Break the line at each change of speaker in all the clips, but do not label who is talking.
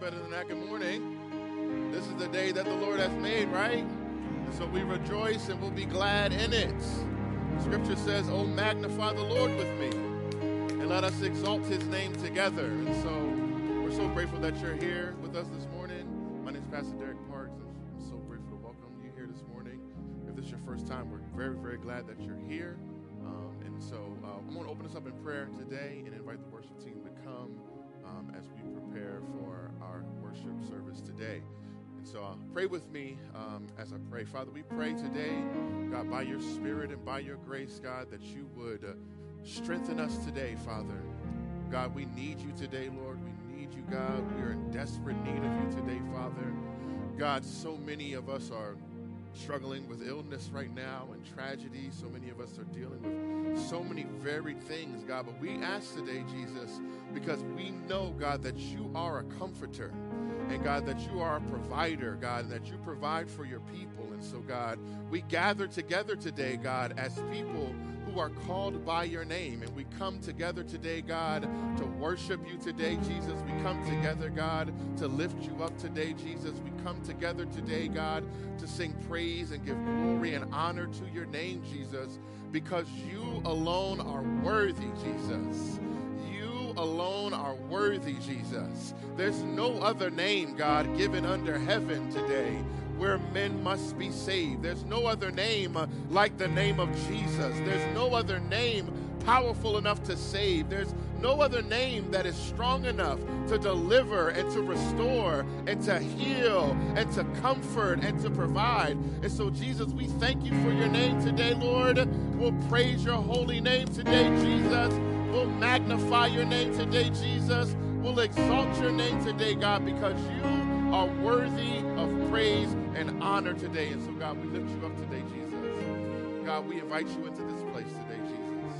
better than that. Good morning. This is the day that the Lord has made, right? And so we rejoice and we'll be glad in it. Scripture says, Oh, magnify the Lord with me, and let us exalt his name together. And so we're so grateful that you're here with us this morning. My name is Pastor Derek Parks. I'm so grateful to welcome you here this morning. If this is your first time, we're very, very glad that you're here. Um, and so uh, I'm going to open us up in prayer today and invite the worship team to come um, as we prepare for our worship service today. And so uh, pray with me um, as I pray. Father, we pray today, God, by your Spirit and by your grace, God, that you would uh, strengthen us today, Father. God, we need you today, Lord. We need you, God. We are in desperate need of you today, Father. God, so many of us are struggling with illness right now and tragedy. So many of us are dealing with so many varied things, God. But we ask today, Jesus, because we know, God, that you are a comforter. And God, that you are a provider, God, and that you provide for your people. And so, God, we gather together today, God, as people who are called by your name. And we come together today, God, to worship you today, Jesus. We come together, God, to lift you up today, Jesus. We come together today, God, to sing praise and give glory and honor to your name, Jesus, because you alone are worthy, Jesus You alone are worthy, Jesus. There's no other name, God, given under heaven today where men must be saved. There's no other name uh, like the name of Jesus. There's no other name powerful enough to save. There's no other name that is strong enough to deliver and to restore and to heal and to comfort and to provide. And so, Jesus, we thank you for your name today, Lord. We'll praise your holy name today, Jesus. We'll magnify your name today, Jesus. We'll exalt your name today, God, because you are worthy of praise and honor today. And so, God, we lift you up today, Jesus. God, we invite you into this place today, Jesus.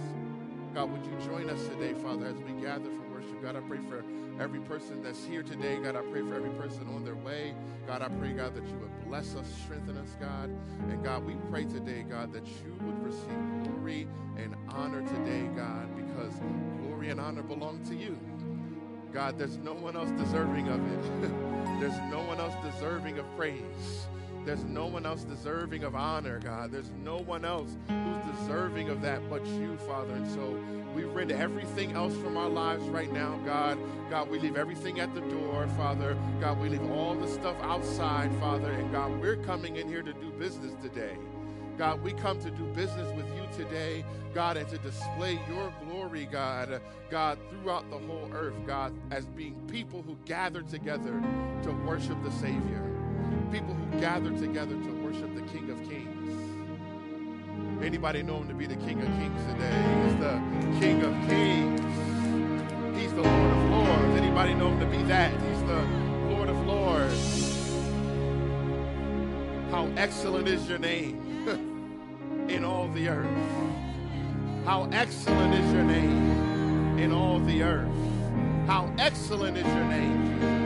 God, would you join us today, Father, as we gather for worship? God, I pray for every person that's here today. God, I pray for every person on their way. God, I pray, God, that you would bless us, strengthen us, God. And God, we pray today, God, that you would receive glory and honor today, God, because glory and honor belong to you. God, there's no one else deserving of it. there's no one else deserving of praise. There's no one else deserving of honor, God. There's no one else who's deserving of that but you, Father. And so we render everything else from our lives right now, God. God, we leave everything at the door, Father. God, we leave all the stuff outside, Father. And God, we're coming in here to do business today. God, we come to do business with you today, God, and to display your glory, God, God, throughout the whole earth, God, as being people who gather together to worship the Savior, people who gather together to worship the King of Kings. Anybody know him to be the King of Kings today? He's the King of Kings. He's the Lord of Lords. Anybody know him to be that? He's the Lord of Lords. How excellent is your name in all the earth. How excellent is your name in all the earth. How excellent is your name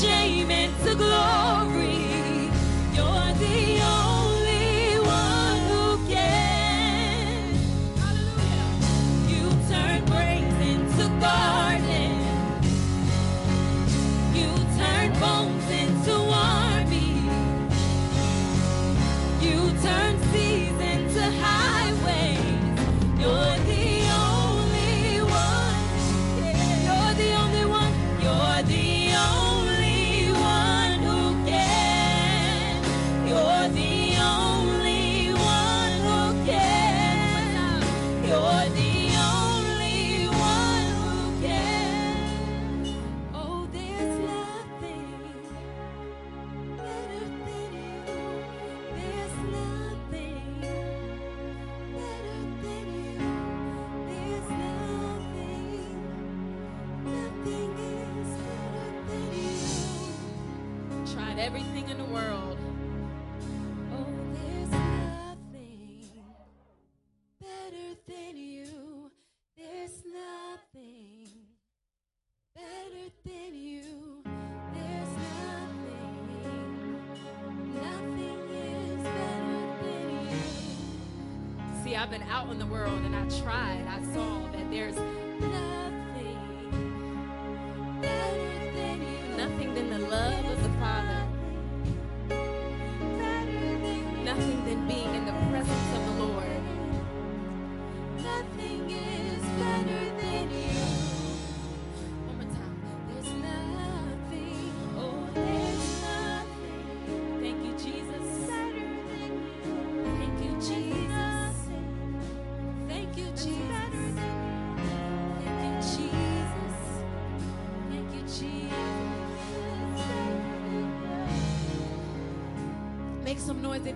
turn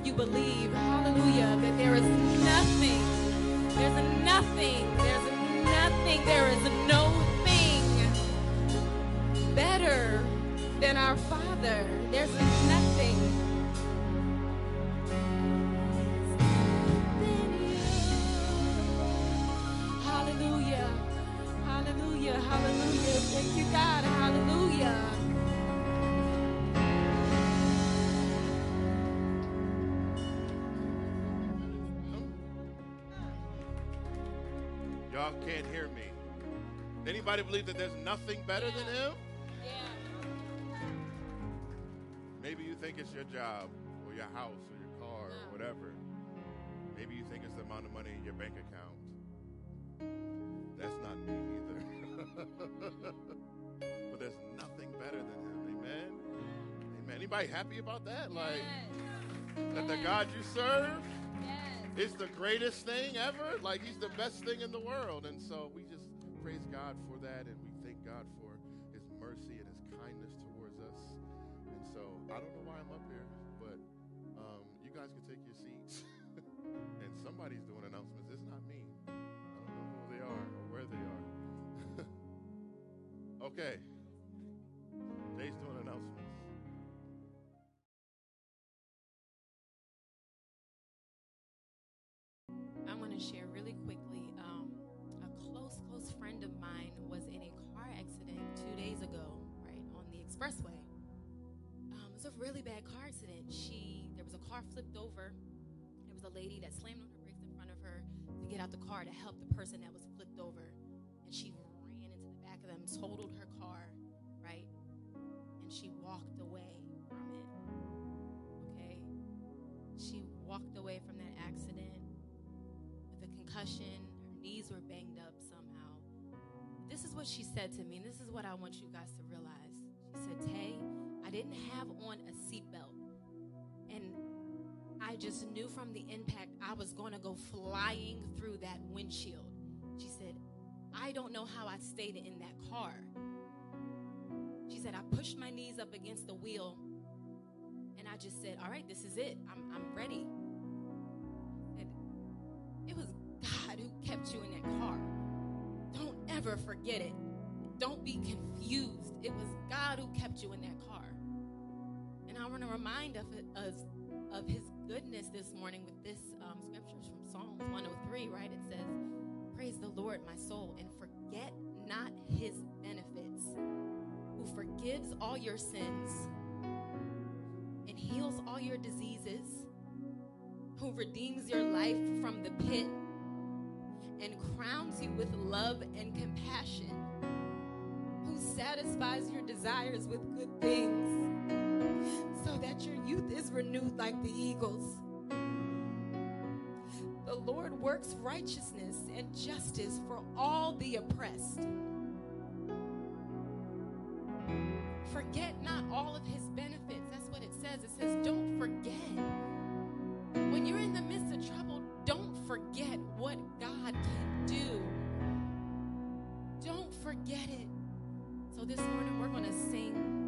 you believe,
Anybody believe that there's nothing better than him? Maybe you think it's your job or your house or your car or whatever. Maybe you think it's the amount of money in your bank account. That's not me either. but there's nothing better than him. Amen. Mm. Amen. Anybody happy about that? Like that the God you serve is the greatest thing ever? Like he's the best thing in the world. And so we God for that and we thank God for his mercy and his kindness towards us. And so I don't know why I'm up here, but um, you guys can take your seats. and somebody's doing announcements. It's not me. I don't know who they are or where they are. okay.
Lady that slammed on her brakes in front of her to get out the car to help the person that was flipped over, and she ran into the back of them, totaled her car, right, and she walked away from it. Okay, she walked away from that accident with a concussion. Her knees were banged up somehow. This is what she said to me, and this is what I want you guys to realize. She said, Tay, I didn't have on a seatbelt. I just knew from the impact I was going to go flying through that windshield. She said, I don't know how I stayed in that car. She said, I pushed my knees up against the wheel and I just said, All right, this is it. I'm, I'm ready. And it was God who kept you in that car. Don't ever forget it. Don't be confused. It was God who kept you in that car. And I want to remind of us of His goodness this morning with this um, scriptures from Psalms 103. Right? It says, "Praise the Lord, my soul, and forget not His benefits, who
who forgives all your sins and heals all your diseases, who redeems your life from the pit and crowns you with love and compassion, who satisfies your desires with good things that your youth is renewed like the eagles. The Lord works righteousness and justice for all the oppressed. Forget not all of his benefits. That's what it says. It says, don't forget. When you're in the midst of trouble, don't forget what God can do. Don't forget it. So this morning we're going to sing.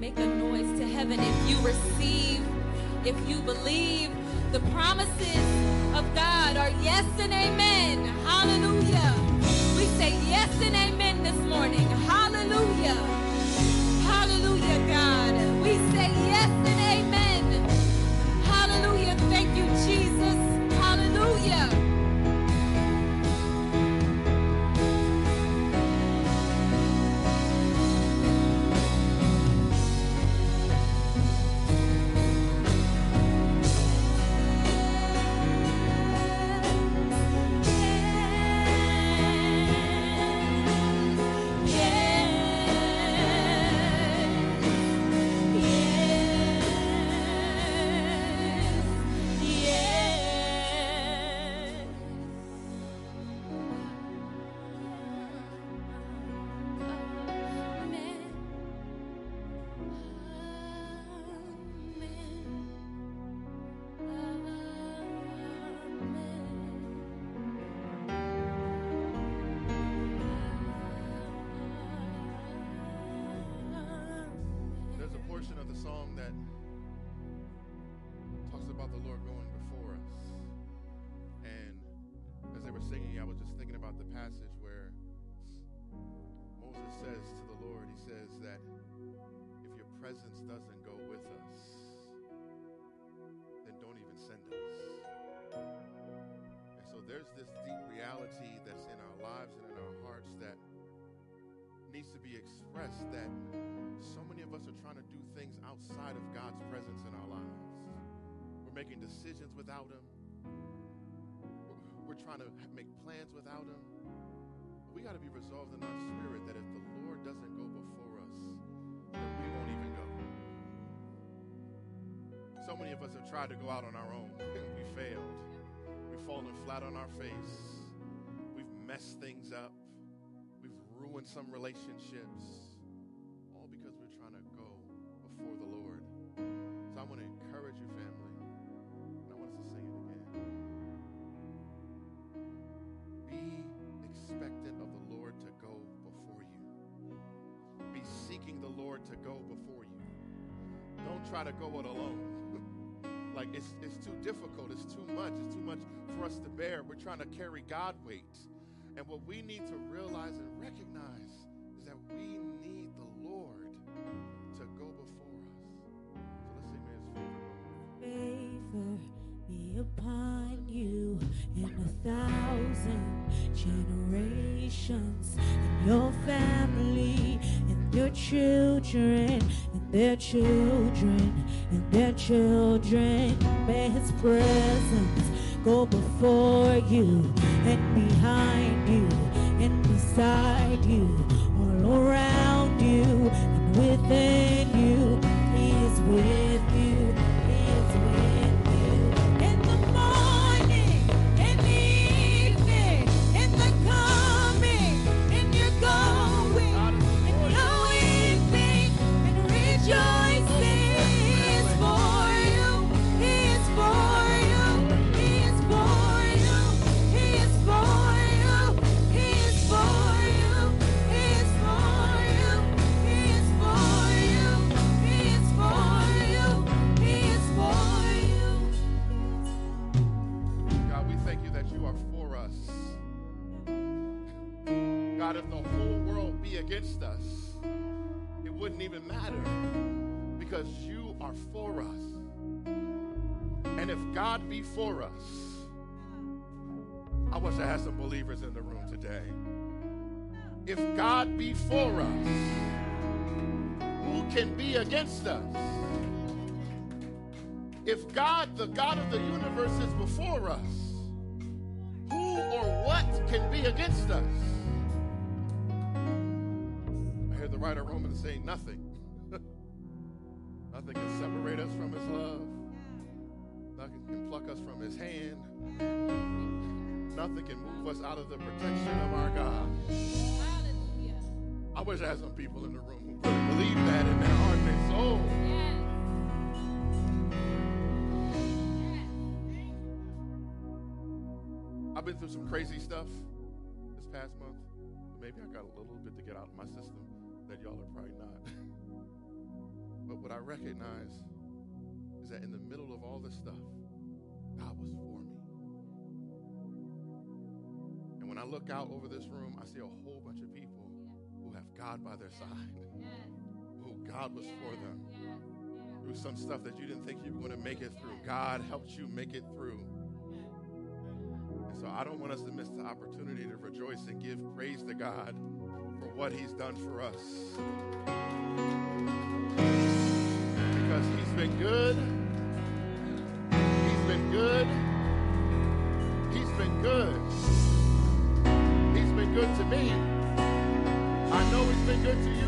Make
a
noise to heaven if you receive, if you believe. The promises of God are yes and amen.
They were singing, I was just thinking about the passage where Moses says to the Lord, he says that if your presence doesn't go with us, then don't even send us. And so there's this deep reality that's in our lives and in our hearts that needs to be expressed that so many of us are trying to do things outside of God's presence in our lives. We're making decisions without Him. Trying to make plans without Him. We got to be resolved in our spirit that if the Lord doesn't go before us, then we won't even go. So many of us have tried to go out on our own. we failed. We've fallen flat on our face. We've messed things up. We've ruined some relationships try to go it alone. like it's it's too difficult. It's too much. It's too much for us to bear. We're trying to carry God weight. And what we need to realize and recognize
their children, and their children. May His presence go before you, and behind you, and beside
wouldn't even matter because you are for us. And if God be for us, I wish I had some believers in the room today. If God be for us, who can be against us? If God, the God of the universe, is before us, who or what can be against us? The writer of Romans saying nothing. nothing can separate us from his love. Nothing can pluck us from his hand. Nothing can move us out of the protection of our God.
Hallelujah.
I wish I had some people in the room who really believe that in their heart and their soul.
Yes.
I've been through some crazy stuff this past month. Maybe I got a little bit to get out of my system y'all are probably not. But what I recognize is that in the middle of all this stuff, God was for me. And when I look out over this room, I see a whole bunch of people who have God by their side, who God was for them. Through some stuff that you didn't think you were going to make it through, God helped you make it through. And so I don't want us to miss the opportunity to rejoice and give praise to God what He's done for us. Because He's been good. He's been good. He's been good. He's been good to me. I know He's been good to you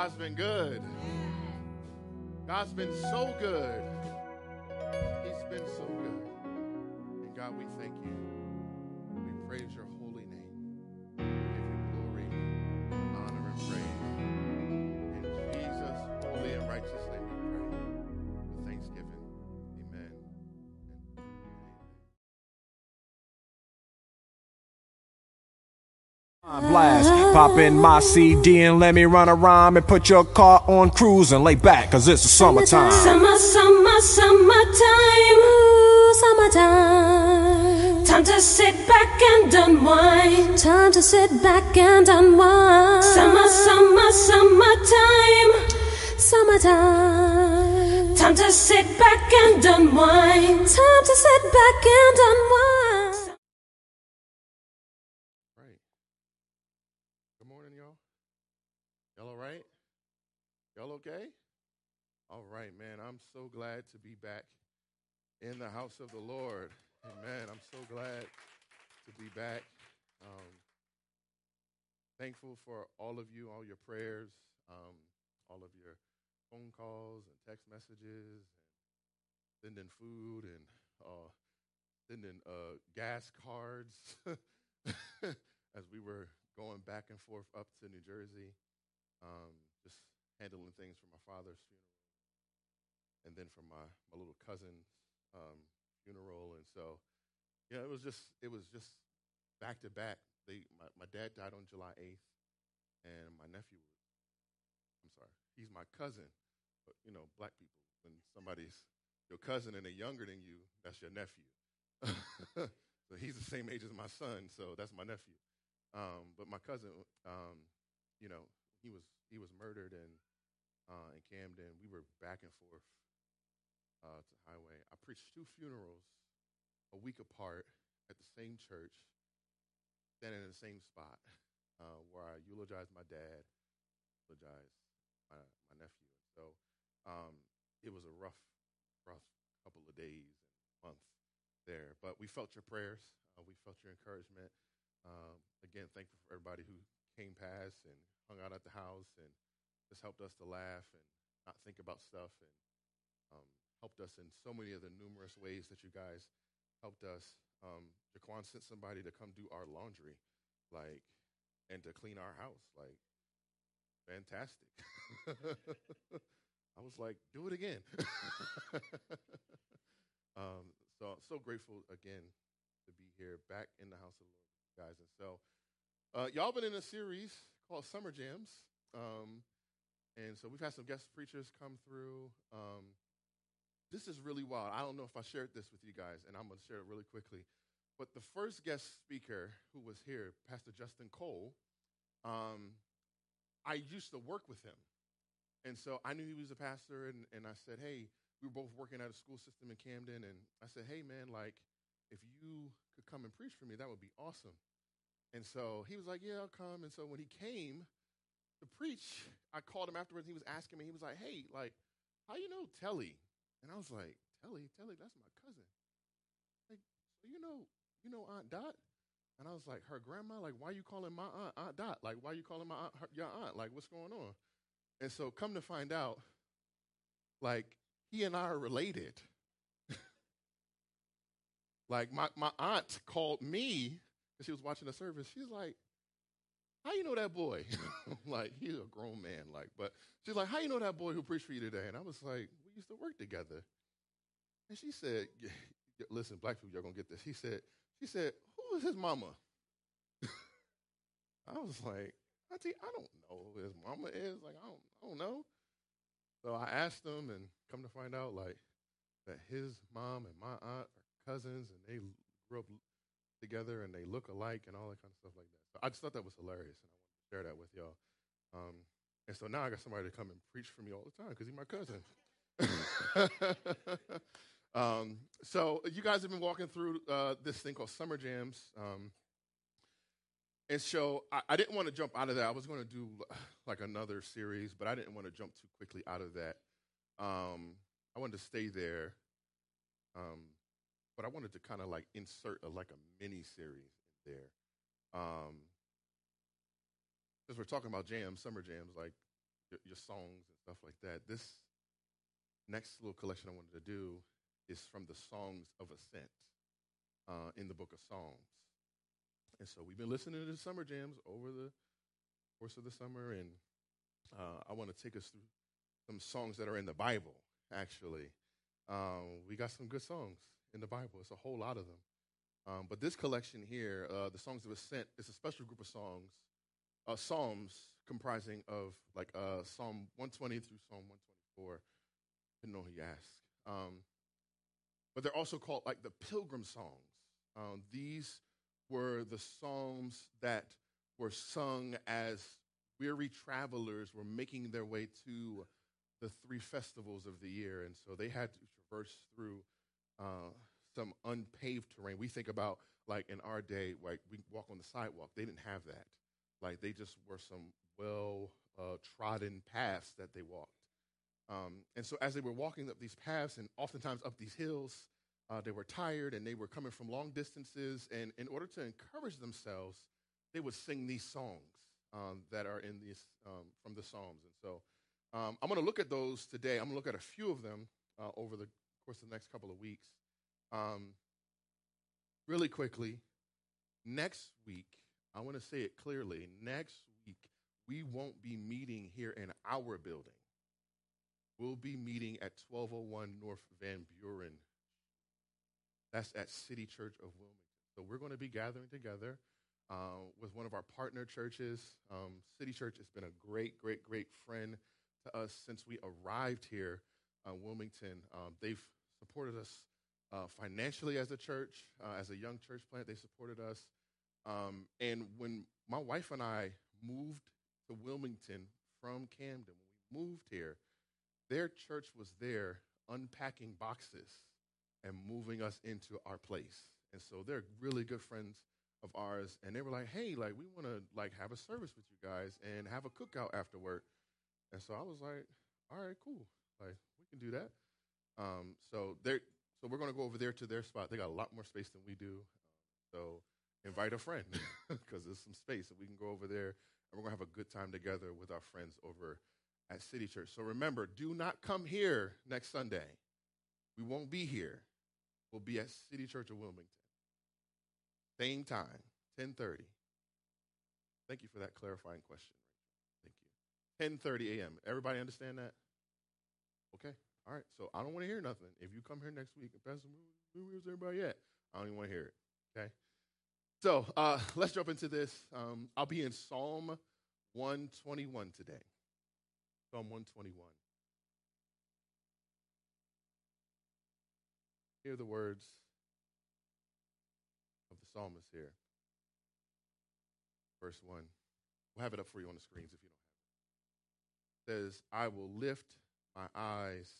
God's been good. God's been so good. He's been so good. And God, we thank you. We praise your
Blast, pop in my CD and let me run a rhyme and put your car on cruise and lay back, cause it's the summertime.
Summer, summer, summertime.
Ooh, summertime.
Time to sit back and unwind.
Time to sit back and unwind.
Summer, summer, summertime.
Summertime.
Time to sit back and unwind.
Time to sit back and unwind.
Right. Good morning, y'all. Y'all all right? Y'all okay? All right, man. I'm so glad to be back in the house of the Lord. Amen. I'm so glad to be back. Um, thankful for all of you, all your prayers, um, all of your phone calls and text messages, and sending food and uh, sending uh, gas cards as we were going back and forth up to New Jersey, um, just handling things for my father's funeral, and then for my, my little cousin's um, funeral, and so yeah, it was just it was just back to back. They my, my dad died on July eighth, and my nephew I'm sorry, he's my cousin, but you know, black people when somebody's your cousin and they're younger than you, that's your nephew. so he's the same age as my son, so that's my nephew. Um, but my cousin, um, you know, he was he was murdered in uh, in Camden. We were back and forth uh, to Highway. I preached two funerals a week apart at the same church, standing in the same spot, uh, where I eulogized my dad, eulogized my my nephew. So um, it was a rough, rough couple of days and month there, but we felt your prayers. Uh, we felt your encouragement. Um, again, thankful for everybody who came past and hung out at the house and just helped us to laugh and not think about stuff and um, helped us in so many of the numerous ways that you guys helped us. Um, Jaquan sent somebody to come do our laundry, like, and to clean our house, like, fantastic. I was like, do it again. um, so so grateful again to be here, back in the house of the Lord, guys. And so, uh, y'all been in a series called Summer Jams, um, and so we've had some guest preachers come through. Um, this is really wild. I don't know if I shared this with you guys, and I'm going to share it really quickly. But the first guest speaker who was here, Pastor Justin Cole, um, I used to work with him. And so I knew he was a pastor, and, and I said, hey, we were both working at a school system in Camden, and I said, hey, man, like, if you could come and preach for me, that would be awesome. And so he was like, Yeah, I'll come. And so when he came to preach, I called him afterwards. He was asking me, he was like, Hey, like, how you know Telly? And I was like, Telly, Telly, that's my cousin. Like, so you know, you know Aunt Dot? And I was like, her grandma, like, why are you calling my aunt Aunt Dot? Like, why are you calling my aunt her, your aunt? Like, what's going on? And so come to find out, like, he and I are related. like, my, my aunt called me because she was watching the service. She's like, how you know that boy? like, he's a grown man. Like, but she's like, how you know that boy who preached for you today? And I was like, we used to work together. And she said, listen, black people, y'all gonna get this. He said, she said, who is his mama? I was like, Auntie, I don't know who his mama is. Like, I don't, I don't know. So I asked him, and come to find out, like, that his mom and my aunt are cousins, and they grew up together, and they look alike, and all that kind of stuff like that. So I just thought that was hilarious, and I wanted to share that with y'all. Um, and so now I got somebody to come and preach for me all the time because he's my cousin. um, so you guys have been walking through uh, this thing called Summer Jams. Um, and so I, I didn't want to jump out of that. I was going to do like another series, but I didn't want to jump too quickly out of that. Um, I wanted to stay there, um, but I wanted to kind of like insert a, like a mini series in there. Um, we're talking about jams, summer jams, like your, your songs and stuff like that. This next little collection I wanted to do is from the Songs of Ascent uh, in the book of Psalms. And so we've been listening to the summer jams over the course of the summer, and uh, I want to take us through some songs that are in the Bible, actually. Um, we got some good songs in the Bible, it's a whole lot of them. Um, but this collection here, uh, the Songs of Ascent, is a special group of songs, uh, psalms comprising of like uh, Psalm 120 through Psalm 124. Didn't know who you asked. Um, but they're also called like the pilgrim songs. Um, these were the psalms that were sung as weary travelers were making their way to the three festivals of the year. And so they had to traverse through uh, some unpaved terrain. We think about, like, in our day, like, we walk on the sidewalk. They didn't have that. Like, they just were some well uh, trodden paths that they walked. Um, and so as they were walking up these paths and oftentimes up these hills, uh, they were tired and they were coming from long distances. And in order to encourage themselves, they would sing these songs um, that are in these um, from the Psalms. And so um, I'm going to look at those today. I'm going to look at a few of them uh, over the course of the next couple of weeks. Um, really quickly, next week, I want to say it clearly. Next week, we won't be meeting here in our building. We'll be meeting at 1201 North Van Buren that's at City Church of Wilmington. So we're going to be gathering together uh, with one of our partner churches. Um, City Church has been a great, great, great friend to us since we arrived here in Wilmington. Um, they've supported us uh, financially as a church, uh, as a young church plant. They supported us. Um, and when my wife and I moved to Wilmington from Camden, when we moved here, their church was there unpacking boxes and moving us into our place. And so they're really good friends of ours. And they were like, hey, like, we want to like have a service with you guys and have a cookout afterward. And so I was like, all right, cool. Like, we can do that. Um, so they're so we're going to go over there to their spot. They got a lot more space than we do. So invite a friend because there's some space and we can go over there and we're going to have a good time together with our friends over at City Church. So remember, do not come here next Sunday. We won't be here We'll be at City Church of Wilmington. Same time, 1030. Thank you for that clarifying question, Thank you. 10:30 a.m. Everybody understand that? Okay. All right. So I don't want to hear nothing. If you come here next week and Pastor, where's everybody at? I don't even want to hear it. Okay. So uh, let's jump into this. Um, I'll be in Psalm 121 today. Psalm 121. Hear the words of the psalmist here. Verse 1. We'll have it up for you on the screens if you don't have it. it says, I will lift my eyes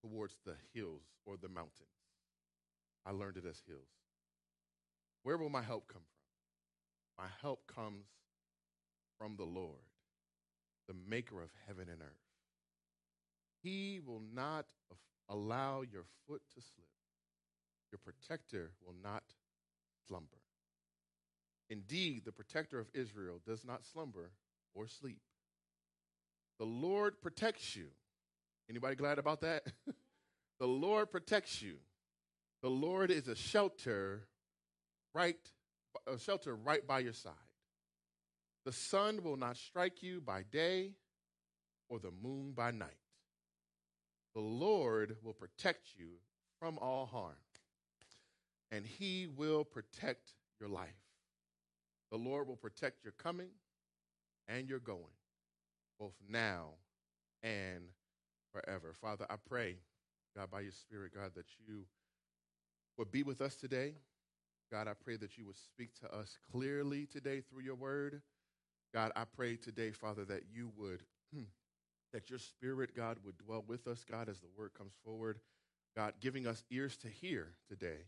towards the hills or the mountains. I learned it as hills. Where will my help come from? My help comes from the Lord, the maker of heaven and earth. He will not allow your foot to slip. Your protector will not slumber. Indeed, the protector of Israel does not slumber or sleep. The Lord protects you. Anybody glad about that? the Lord protects you. The Lord is a shelter right a shelter right by your side. The sun will not strike you by day or the moon by night. The Lord will protect you from all harm, and he will protect your life. The Lord will protect your coming and your going, both now and forever. Father, I pray, God, by your Spirit, God, that you would be with us today. God, I pray that you would speak to us clearly today through your word. God, I pray today, Father, that you would, that your spirit, God, would dwell with us, God, as the word comes forward. God, giving us ears to hear today,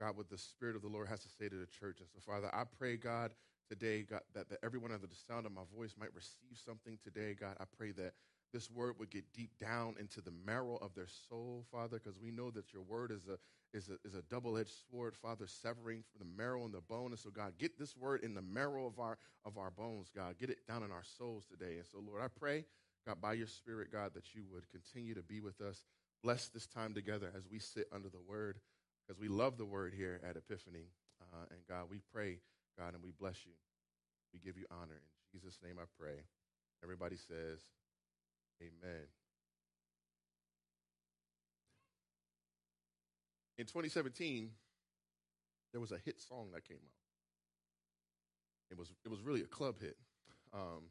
God, what the Spirit of the Lord has to say to the church. And so, Father, I pray, God, today, God, that, that everyone under the sound of my voice might receive something today. God, I pray that this word would get deep down into the marrow of their soul, Father, because we know that your word is a is a, is a double-edged sword, Father, severing the marrow and the bone. And so, God, get this word in the marrow of our of our bones, God. Get it down in our souls today. And so, Lord, I pray, God, by your Spirit, God, that you would continue to be with us. Bless this time together as we sit under the word, because we love the word here at Epiphany. Uh, and God, we pray, God, and we bless you. We give you honor. In Jesus' name I pray. Everybody says, Amen. In 2017, there was a hit song that came out. It was it was really a club hit. Um,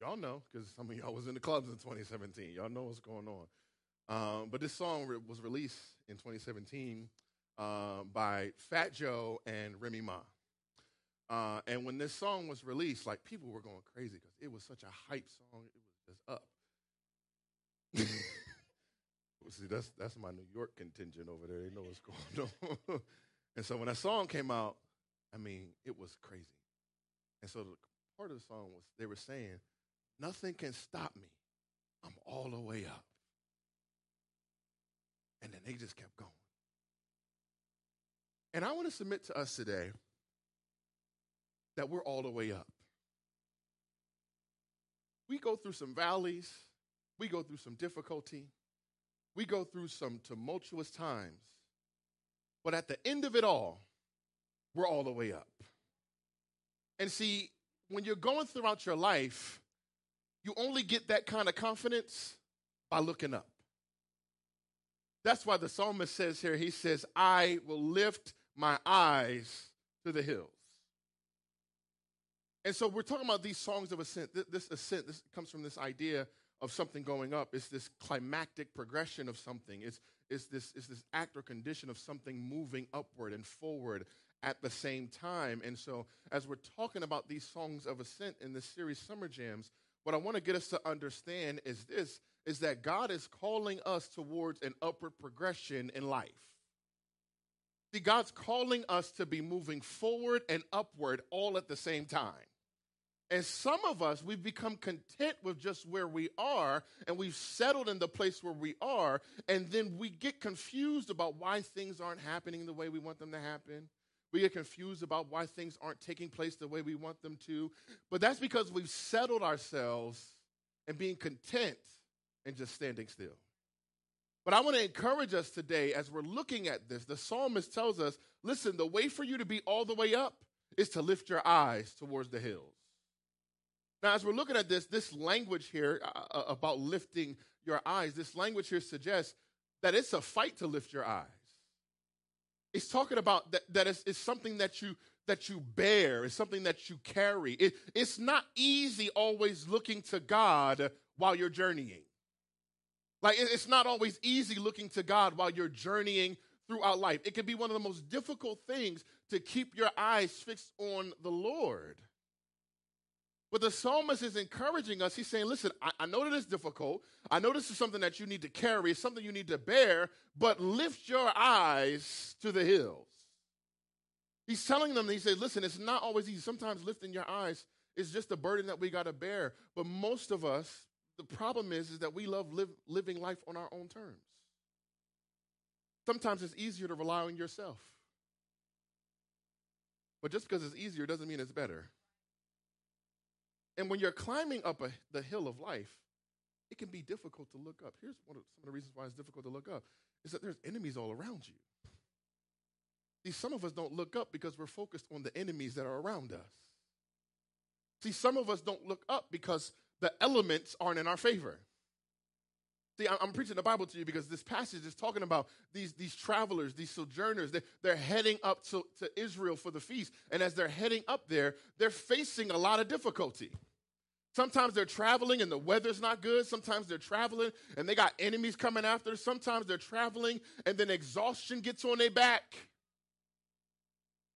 y'all know because some of y'all was in the clubs in 2017. Y'all know what's going on. Um, but this song re- was released in 2017 uh, by Fat Joe and Remy Ma. Uh, and when this song was released, like people were going crazy because it was such a hype song. It was just up. See, that's that's my New York contingent over there. They know what's going on. and so when that song came out, I mean, it was crazy. And so the part of the song was they were saying, "Nothing can stop me. I'm all the way up." And then they just kept going. And I want to submit to us today that we're all the way up. We go through some valleys, we go through some difficulty, we go through some tumultuous times, but at the end of it all, we're all the way up. And see, when you're going throughout your life, you only get that kind of confidence by looking up. That's why the psalmist says here, he says, I will lift my eyes to the hills. And so we're talking about these songs of ascent. This ascent, this comes from this idea of something going up. It's this climactic progression of something. It's, it's, this, it's this act or condition of something moving upward and forward at the same time. And so, as we're talking about these songs of ascent in this series, Summer Jams, what I want to get us to understand is this is that God is calling us towards an upward progression in life. See, God's calling us to be moving forward and upward all at the same time. And some of us, we've become content with just where we are, and we've settled in the place where we are, and then we get confused about why things aren't happening the way we want them to happen. We get confused about why things aren't taking place the way we want them to. But that's because we've settled ourselves and being content and just standing still. But I want to encourage us today as we're looking at this. The psalmist tells us listen, the way for you to be all the way up is to lift your eyes towards the hills. Now, as we're looking at this, this language here uh, uh, about lifting your eyes, this language here suggests that it's a fight to lift your eyes. It's talking about that, that it's, it's something that you that you bear, it's something that you carry. It, it's not easy always looking to God while you're journeying. Like it's not always easy looking to God while you're journeying throughout life. It can be one of the most difficult things to keep your eyes fixed on the Lord. But the psalmist is encouraging us. He's saying, listen, I, I, know that it's difficult. I know this is something that you need to carry, it's something you need to bear, but lift your eyes to the hills. He's telling them, he says, listen, it's not always easy. Sometimes lifting your eyes is just a burden that we got to bear. But most of us, the problem is, is that we love live, living life on our own terms. Sometimes it's easier to rely on yourself. But just because it's easier doesn't mean it's better. And when you're climbing up a, the hill of life, it can be difficult to look up. Here's one of, some of the reasons why it's difficult to look up is that there's enemies all around you. See, some of us don't look up because we're focused on the enemies that are around us. See, some of us don't look up because the elements aren't in our favor. See, I'm preaching the Bible to you because this passage is talking about these, these travelers, these sojourners. They're, they're heading up to, to Israel for the feast. And as they're heading up there, they're facing a lot of difficulty. Sometimes they're traveling and the weather's not good. Sometimes they're traveling and they got enemies coming after. Sometimes they're traveling and then exhaustion gets on their back.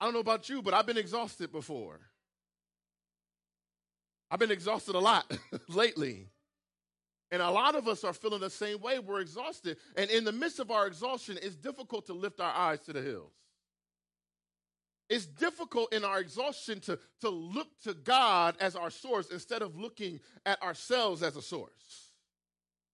I don't know about you, but I've been exhausted before. I've been exhausted a lot lately. And a lot of us are feeling the same way. We're exhausted. And in the midst of our exhaustion, it's difficult to lift our eyes to the hills. It's difficult in our exhaustion to, to look to God as our source instead of looking at ourselves as a source.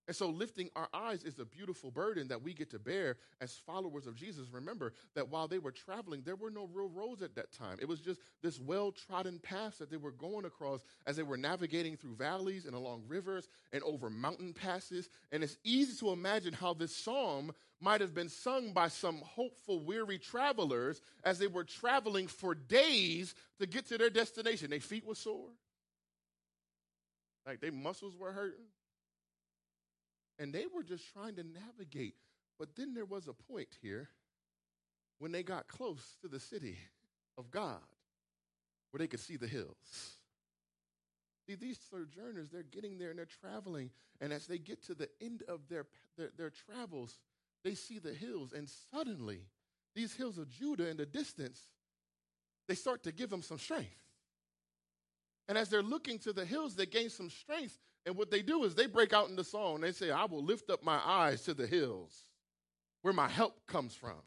And so, lifting our eyes is a beautiful burden that we get to bear as followers of Jesus. Remember that while they were traveling, there were no real roads at that time. It was just this well trodden path that they were going across as they were navigating through valleys and along rivers and over mountain passes. And it's easy to imagine how this psalm might have been sung by some hopeful, weary travelers as they were traveling for days to get to their destination. Their feet were sore, like their muscles were hurting and they were just trying to navigate. But then there was a point here when they got close to the city of God where they could see the hills. See, these sojourners, they're getting there and they're traveling. And as they get to the end of their, their, their travels, they see the hills. And suddenly, these hills of Judah in the distance, they start to give them some strength. And as they're looking to the hills, they gain some strength and what they do is they break out into song. They say, I will lift up my eyes to the hills where my help comes from.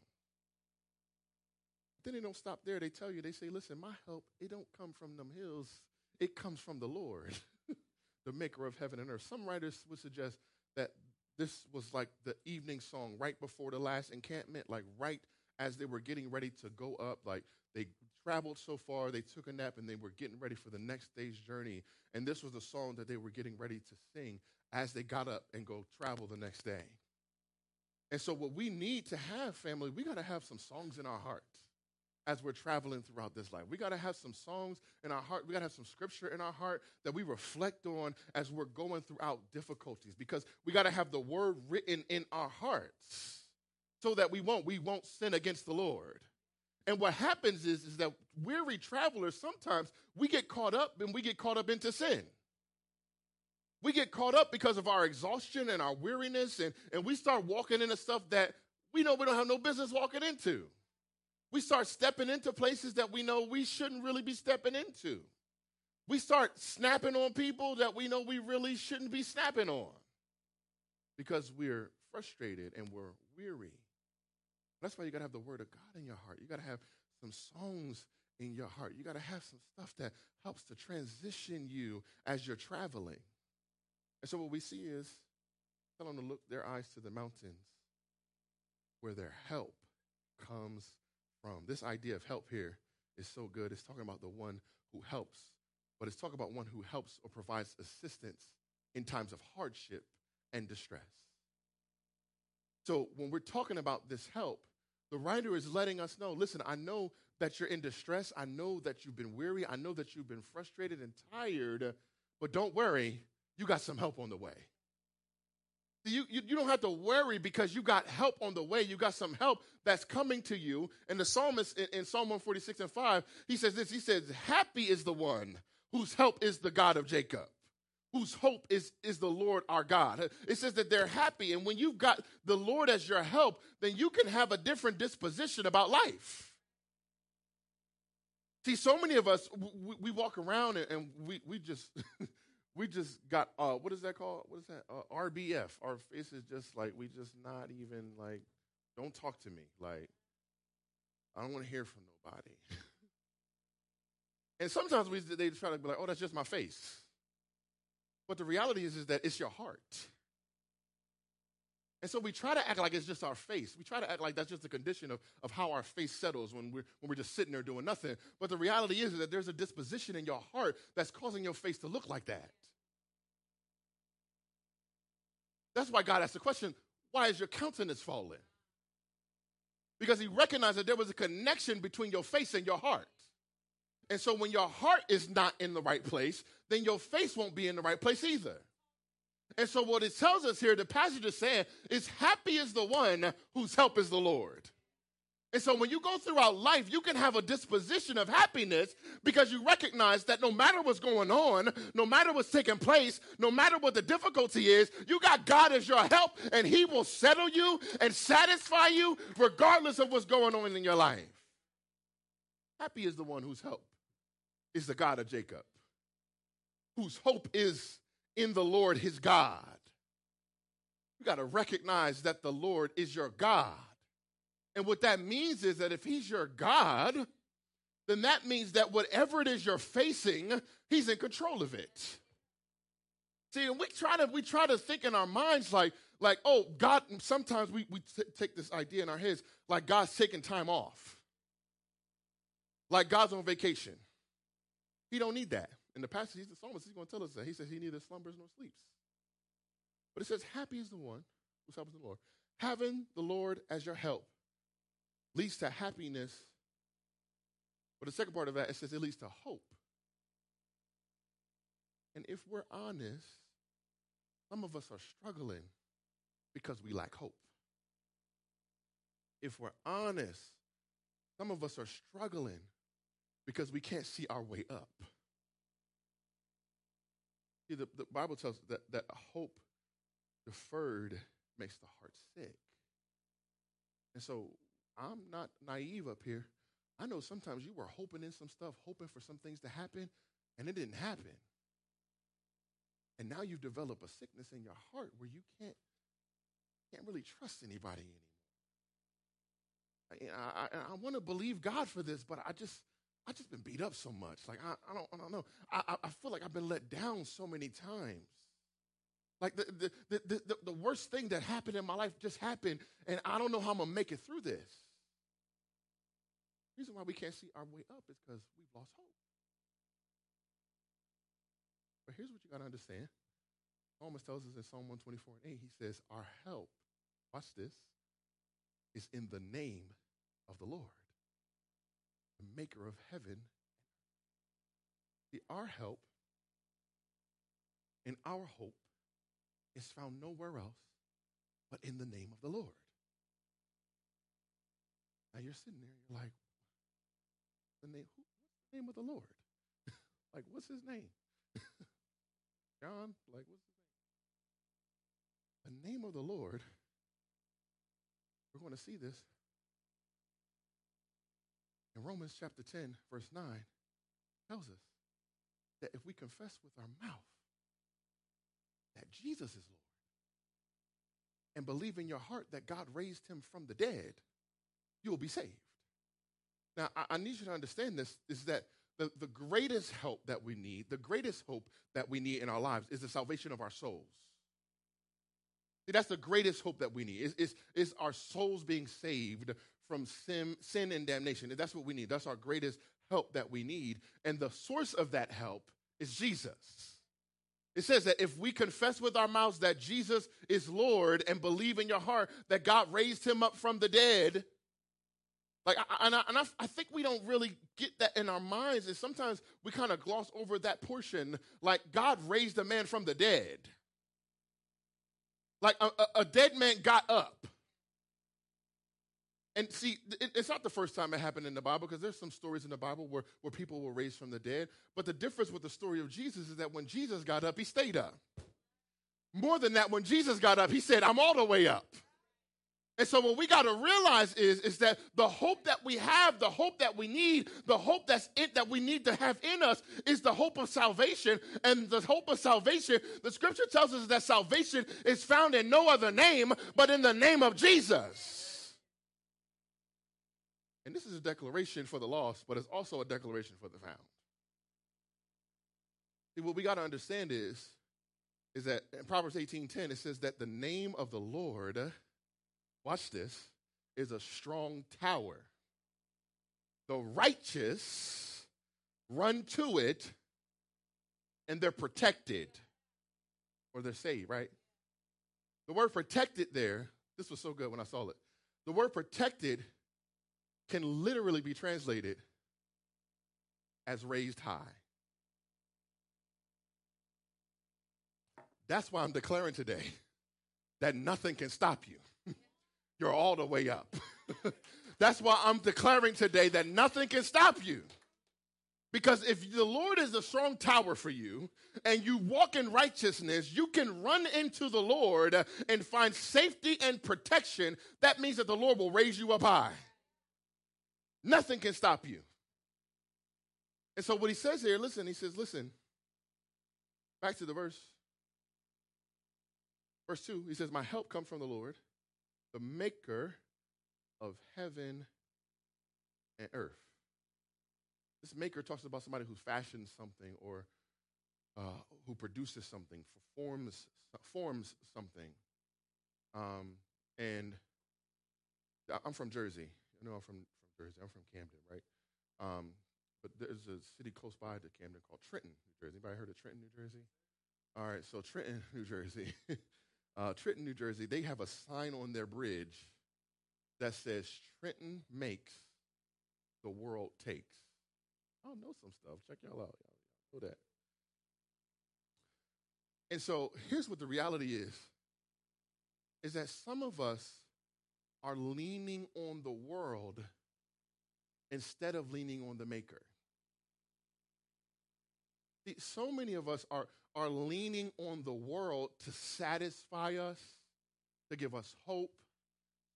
Then they don't stop there. They tell you, they say, listen, my help, it don't come from them hills. It comes from the Lord, the maker of heaven and earth. Some writers would suggest that this was like the evening song right before the last encampment, like right as they were getting ready to go up, like they traveled so far, they took a nap, and they were getting ready for the next day's journey. And this was the song that they were getting ready to sing as they got up and go travel the next day. And so, what we need to have, family, we got to have some songs in our heart as we're traveling throughout this life. We got to have some songs in our heart. We got to have some scripture in our heart that we reflect on as we're going throughout difficulties because we got to have the word written in our hearts so that we won't we won't sin against the Lord. And what happens is, is that weary travelers, sometimes we get caught up and we get caught up into sin. We get caught up because of our exhaustion and our weariness, and, and we start walking into stuff that we know we don't have no business walking into. We start stepping into places that we know we shouldn't really be stepping into. We start snapping on people that we know we really shouldn't be snapping on because we're frustrated and we're weary. That's why you got to have the word of God in your heart. You got to have some songs in your heart. You got to have some stuff that helps to transition you as you're traveling. And so what we see is tell them to look their eyes to the mountains where their help comes from. This idea of help here is so good. It's talking about the one who helps, but it's talking about one who helps or provides assistance in times of hardship and distress. So when we're talking about this help, the writer is letting us know listen, I know that you're in distress. I know that you've been weary. I know that you've been frustrated and tired, but don't worry, you got some help on the way. You, you, you, don't have to worry because you got help on the way. You got some help that's coming to you. And the psalmist in, in Psalm 146 and 5, he says this He says, Happy is the one whose help is the God of Jacob whose hope is, is the Lord our God. It says that they're happy. And when you've got the Lord as your help, then you can have a different disposition about life. See, so many of us, we, we walk around and, we, we just, we just got, uh, what is that called? What is that? Uh, RBF. Our face is just like, we just not even like, don't talk to me. Like, I don't want to hear from nobody. and sometimes we, they try to be like, oh, that's just my face. But the reality is, is that it's your heart. And so we try to act like it's just our face. We try to act like that's just a condition of, of how our face settles when we're, when we're just sitting there doing nothing. But the reality is that there's a disposition in your heart that's causing your face to look like that. That's why God asked the question why is your countenance falling? Because he recognized that there was a connection between your face and your heart. And so when your heart is not in the right place, then your face won't be in the right place either. And so, what it tells us here, the passage is saying, is happy is the one whose help is the Lord. And so, when you go throughout life, you can have a disposition of happiness because you recognize that no matter what's going on, no matter what's taking place, no matter what the difficulty is, you got God as your help, and He will settle you and satisfy you regardless of what's going on in your life. Happy is the one whose help is the God of Jacob, whose hope is in the Lord his God. You got to recognize that the Lord is your God. And what that means is that if he's your God, then that means that whatever it is you're facing, he's in control of it. See, and we try to we try to think in our minds like like oh God. Sometimes we we t- take this idea in our heads like God's taking time off, like God's on vacation. He don't need that. In the passage, he's the psalmist, he's going to tell us that. He says he neither slumbers nor sleeps. But it says, Happy is the one who's helping the Lord. Having the Lord as your help leads to happiness. But the second part of that, it says it leads to hope. And if we're honest, some of us are struggling because we lack hope. If we're honest, some of us are struggling because we can't see our way up. See, the, the Bible tells us that, that hope deferred makes the heart sick. And so I'm not naive up here. I know sometimes you were hoping in some stuff, hoping for some things to happen, and it didn't happen. And now you've developed a sickness in your heart where you can't, can't really trust anybody anymore. I, I, I want to believe God for this, but I just, I just been beat up so much. Like I, I don't, I don't know. I, I feel like I've been let down so many times. Like the, the, the, the, the worst thing that happened in my life just happened, and I don't know how I'm gonna make it through this. The reason why we can't see our way up is because we've lost hope. But here's what you gotta understand. Psalmist tells us in Psalm 124 and 8, he says, Our help, watch this, is in the name of the Lord the maker of heaven. See, our help and our hope is found nowhere else but in the name of the Lord. Now you're sitting there, you're like, the name, who, what's the name of the Lord? like, what's his name? John, like, what's his name? The name of the Lord, we're going to see this in Romans chapter 10, verse 9, tells us that if we confess with our mouth that Jesus is Lord and believe in your heart that God raised him from the dead, you will be saved. Now, I, I need you to understand this is that the, the greatest help that we need, the greatest hope that we need in our lives is the salvation of our souls. See, that's the greatest hope that we need, is, is, is our souls being saved from sin, sin and damnation. That's what we need. That's our greatest help that we need. And the source of that help is Jesus. It says that if we confess with our mouths that Jesus is Lord and believe in your heart that God raised him up from the dead, like, and, I, and I, I think we don't really get that in our minds, and sometimes we kind of gloss over that portion. Like, God raised a man from the dead. Like, a, a, a dead man got up. And see, it's not the first time it happened in the Bible because there's some stories in the Bible where, where people were raised from the dead. But the difference with the story of Jesus is that when Jesus got up, he stayed up. More than that, when Jesus got up, he said, I'm all the way up. And so what we got to realize is, is that the hope that we have, the hope that we need, the hope that's it that we need to have in us is the hope of salvation. And the hope of salvation, the scripture tells us that salvation is found in no other name but in the name of Jesus. And this is a declaration for the lost, but it's also a declaration for the found. See, what we got to understand is, is that in Proverbs 18:10, it says that the name of the Lord watch this, is a strong tower. The righteous run to it and they're protected or they're saved, right? The word protected there, this was so good when I saw it. The word protected can literally be translated as raised high. That's why I'm declaring today that nothing can stop you you're all the way up. That's why I'm declaring today that nothing can stop you. Because if the Lord is a strong tower for you and you walk in righteousness, you can run into the Lord and find safety and protection. That means that the Lord will raise you up high. Nothing can stop you. And so, what he says here, listen, he says, listen, back to the verse. Verse 2, he says, My help comes from the Lord the maker of heaven and earth. This maker talks about somebody who fashions something or uh, who produces something, forms forms something. Um, and I'm from Jersey. I know I'm from, from Jersey. I'm from Camden, right? Um, but there's a city close by to Camden called Trenton, New Jersey. Anybody heard of Trenton, New Jersey? All right, so Trenton, New Jersey. uh, Trenton, New Jersey, they have a sign on their bridge that says, Trenton makes, the world takes. I know some stuff. Check y'all out. Y'all know that. And so here's what the reality is is that some of us are leaning on the world instead of leaning on the maker. See, so many of us are are leaning on the world to satisfy us, to give us hope.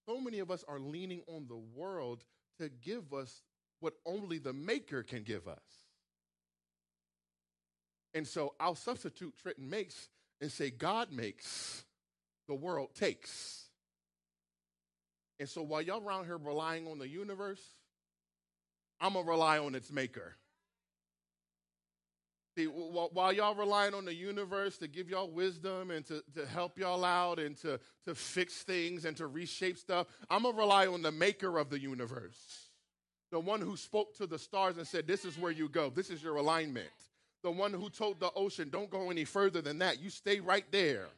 So many of us are leaning on the world to give us what only the Maker can give us. And so I'll substitute Trenton makes and say, God makes, the world takes. And so while y'all around here relying on the universe, I'm going to rely on its maker. See, while y'all relying on the universe to give y'all wisdom and to, to help y'all out and to, to fix things and to reshape stuff, I'm going to rely on the maker of the universe. The one who spoke to the stars and said, This is where you go, this is your alignment. The one who told the ocean, Don't go any further than that, you stay right there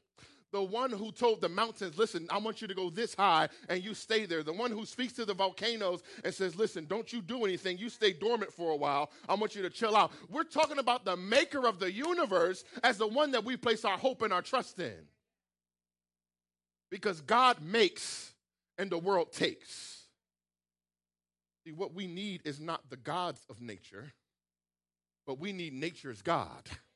the one who told the mountains, listen, I want you to go this high and you stay there. The one who speaks to the volcanoes and says, listen, don't you do anything. You stay dormant for a while. I want you to chill out. We're talking about the maker of the universe as the one that we place our hope and our trust in. Because God makes and the world takes. See, what we need is not the gods of nature, but we need nature's God.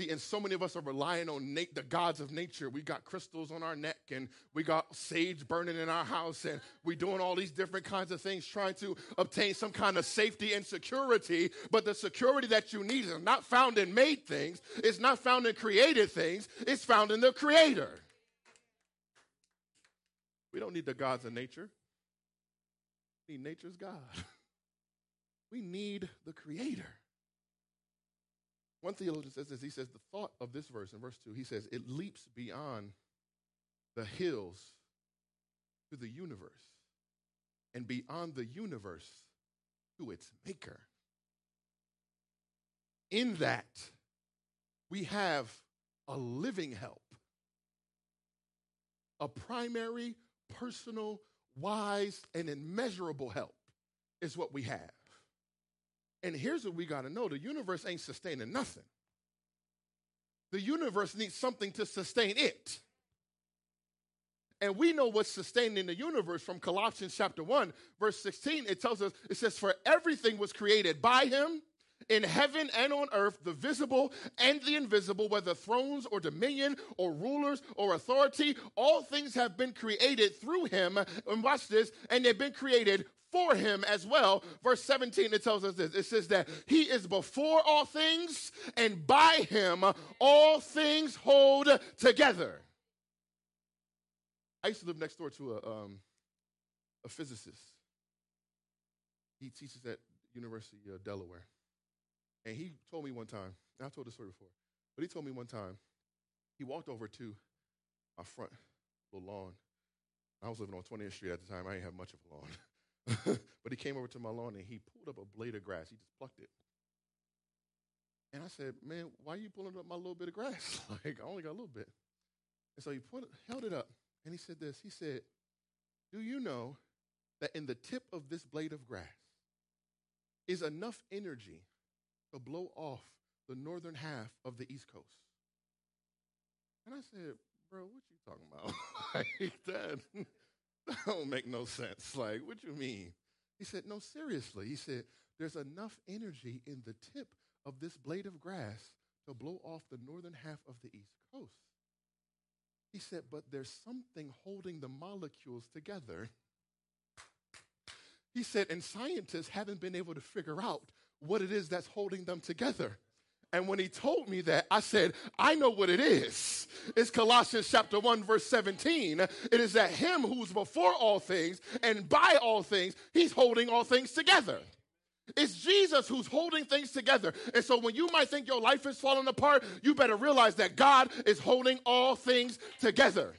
See, and so many of us are relying on na- the gods of nature. We got crystals on our neck and we got sage burning in our house and we're doing all these different kinds of things trying to obtain some kind of safety and security. But the security that you need is not found in made things, it's not found in created things, it's found in the creator. We don't need the gods of nature. We need nature's God. We need the creator. One theologian says this. He says the thought of this verse in verse 2, he says, it leaps beyond the hills to the universe and beyond the universe to its maker. In that, we have a living help, a primary, personal, wise, and immeasurable help is what we have. And here's what we got to know the universe ain't sustaining nothing. The universe needs something to sustain it. And we know what's sustaining the universe from Colossians chapter 1, verse 16. It tells us, it says, For everything was created by him in heaven and on earth, the visible and the invisible, whether thrones or dominion or rulers or authority, all things have been created through him. And watch this, and they've been created for him as well. Verse 17, it tells us this it says that he is before all things, and by him all things hold together. I used to live next door to a, um, a physicist. He teaches at University of Delaware. And he told me one time, and I've told this story before, but he told me one time, he walked over to my front little lawn. I was living on 20th Street at the time. I didn't have much of a lawn. but he came over to my lawn and he pulled up a blade of grass. He just plucked it. And I said, Man, why are you pulling up my little bit of grass? like, I only got a little bit. And so he put, held it up and he said this. He said, Do you know that in the tip of this blade of grass is enough energy to blow off the northern half of the East Coast. And I said, bro, what you talking about? like that, that don't make no sense. Like, what you mean? He said, no, seriously. He said, there's enough energy in the tip of this blade of grass to blow off the northern half of the East Coast. He said, but there's something holding the molecules together. He said, and scientists haven't been able to figure out what it is that's holding them together. And when he told me that, I said, I know what it is. It's Colossians chapter 1, verse 17. It is that him who's before all things and by all things, he's holding all things together. It's Jesus who's holding things together. And so when you might think your life is falling apart, you better realize that God is holding all things together.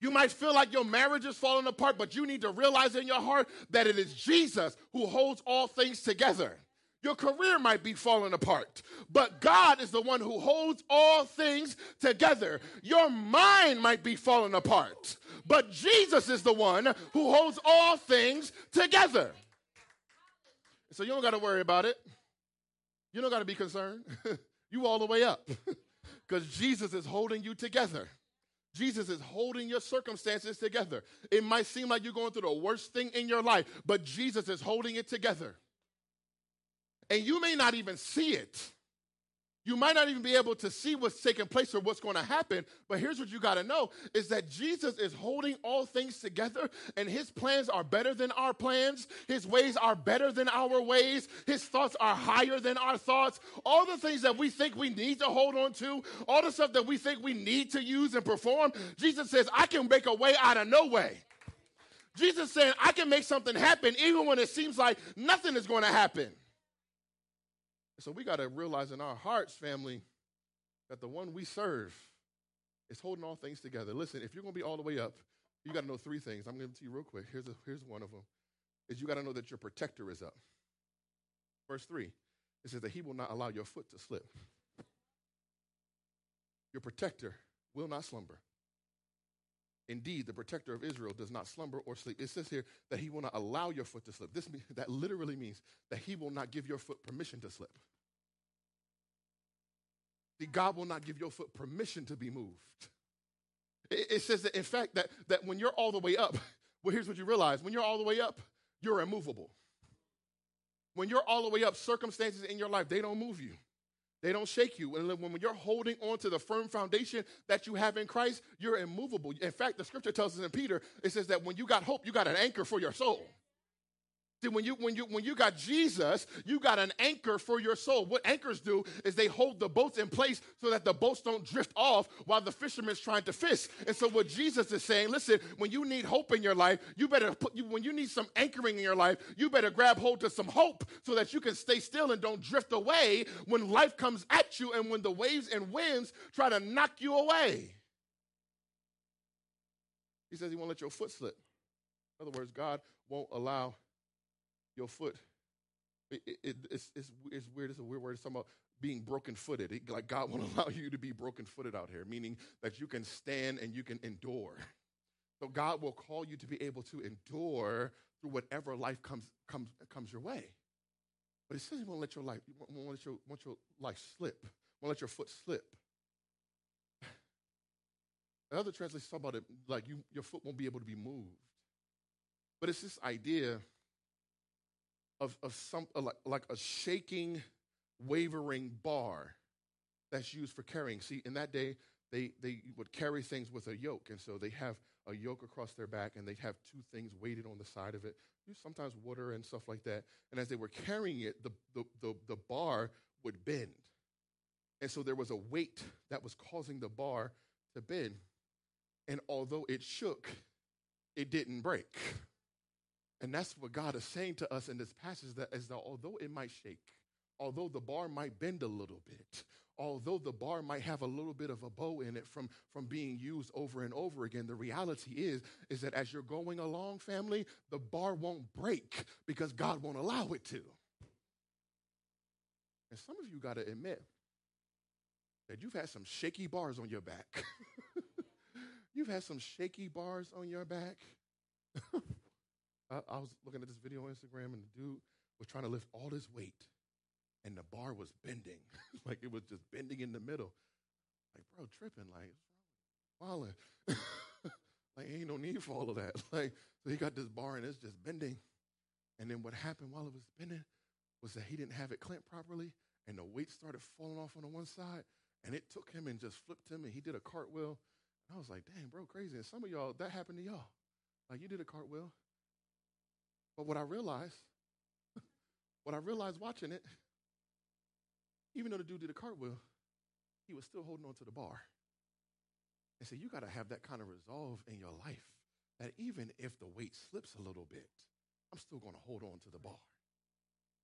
You might feel like your marriage is falling apart, but you need to realize in your heart that it is Jesus who holds all things together. Your career might be falling apart, but God is the one who holds all things together. Your mind might be falling apart, but Jesus is the one who holds all things together. So you don't got to worry about it. You don't got to be concerned. you all the way up because Jesus is holding you together. Jesus is holding your circumstances together. It might seem like you're going through the worst thing in your life, but Jesus is holding it together. And you may not even see it. You might not even be able to see what's taking place or what's going to happen, but here's what you got to know is that Jesus is holding all things together and his plans are better than our plans. His ways are better than our ways. His thoughts are higher than our thoughts. All the things that we think we need to hold on to, all the stuff that we think we need to use and perform, Jesus says, I can make a way out of no way. Jesus saying, I can make something happen even when it seems like nothing is going to happen. So we got to realize in our hearts, family, that the one we serve is holding all things together. Listen, if you're going to be all the way up, you got to know three things. I'm going to tell you real quick. Here's, a, here's one of them. Is you got to know that your protector is up. Verse 3, it says that he will not allow your foot to slip. Your protector will not slumber. Indeed, the protector of Israel does not slumber or sleep. It says here that he will not allow your foot to slip. This that literally means that he will not give your foot permission to slip. God will not give your foot permission to be moved. It, it says that, in fact, that, that when you're all the way up, well, here's what you realize when you're all the way up, you're immovable. When you're all the way up, circumstances in your life, they don't move you. They don't shake you. And when you're holding on to the firm foundation that you have in Christ, you're immovable. In fact, the scripture tells us in Peter, it says that when you got hope, you got an anchor for your soul. See, when you when you when you got Jesus, you got an anchor for your soul. What anchors do is they hold the boats in place so that the boats don't drift off while the fisherman's trying to fish. And so, what Jesus is saying, listen, when you need hope in your life, you better put you, when you need some anchoring in your life, you better grab hold to some hope so that you can stay still and don't drift away when life comes at you and when the waves and winds try to knock you away. He says he won't let your foot slip. In other words, God won't allow your foot. It, it, it's, it's, it's weird. It's a weird word. It's talking about being broken footed. Like God won't allow you to be broken footed out here, meaning that you can stand and you can endure. So God will call you to be able to endure through whatever life comes, comes, comes your way. But it says he won't let your life, won't let your, won't your life slip, won't let your foot slip. The other translations talk about it like you, your foot won't be able to be moved. But it's this idea of, of some uh, like, like a shaking, wavering bar that's used for carrying. See, in that day, they, they would carry things with a yoke. And so they have a yoke across their back and they'd have two things weighted on the side of it, sometimes water and stuff like that. And as they were carrying it, the, the, the, the bar would bend. And so there was a weight that was causing the bar to bend. And although it shook, it didn't break. And that's what God is saying to us in this passage that is that although it might shake, although the bar might bend a little bit, although the bar might have a little bit of a bow in it from, from being used over and over again, the reality is, is that as you're going along, family, the bar won't break because God won't allow it to. And some of you got to admit that you've had some shaky bars on your back. you've had some shaky bars on your back. I, I was looking at this video on Instagram, and the dude was trying to lift all this weight and the bar was bending. like it was just bending in the middle. Like, bro, tripping, like, walling. like, ain't no need for all of that. Like, so he got this bar and it's just bending. And then what happened while it was bending was that he didn't have it clamped properly, and the weight started falling off on the one side, and it took him and just flipped him, and he did a cartwheel. And I was like, dang, bro, crazy. And some of y'all, that happened to y'all. Like, you did a cartwheel. But what I realized, what I realized watching it, even though the dude did a cartwheel, he was still holding on to the bar. And so you got to have that kind of resolve in your life that even if the weight slips a little bit, I'm still going to hold on to the bar.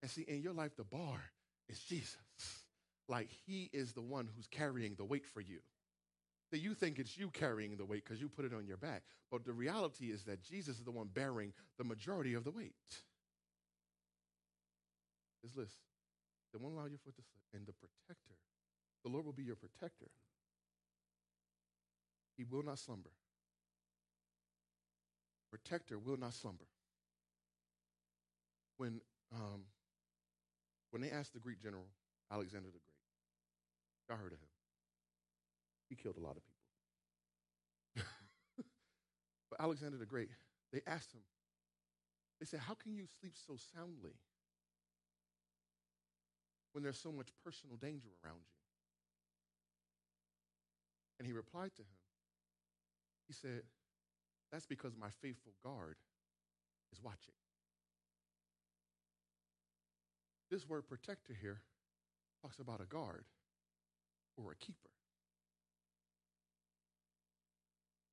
And see, in your life, the bar is Jesus. Like he is the one who's carrying the weight for you. That you think it's you carrying the weight because you put it on your back. But the reality is that Jesus is the one bearing the majority of the weight. Is this They won't allow your foot to slip. And the protector, the Lord will be your protector. He will not slumber. Protector will not slumber. When, um, when they asked the Greek general, Alexander the Great, I heard of him. He killed a lot of people. but Alexander the Great, they asked him, they said, How can you sleep so soundly? when there's so much personal danger around you? And he replied to him, He said, That's because my faithful guard is watching. This word protector here talks about a guard or a keeper.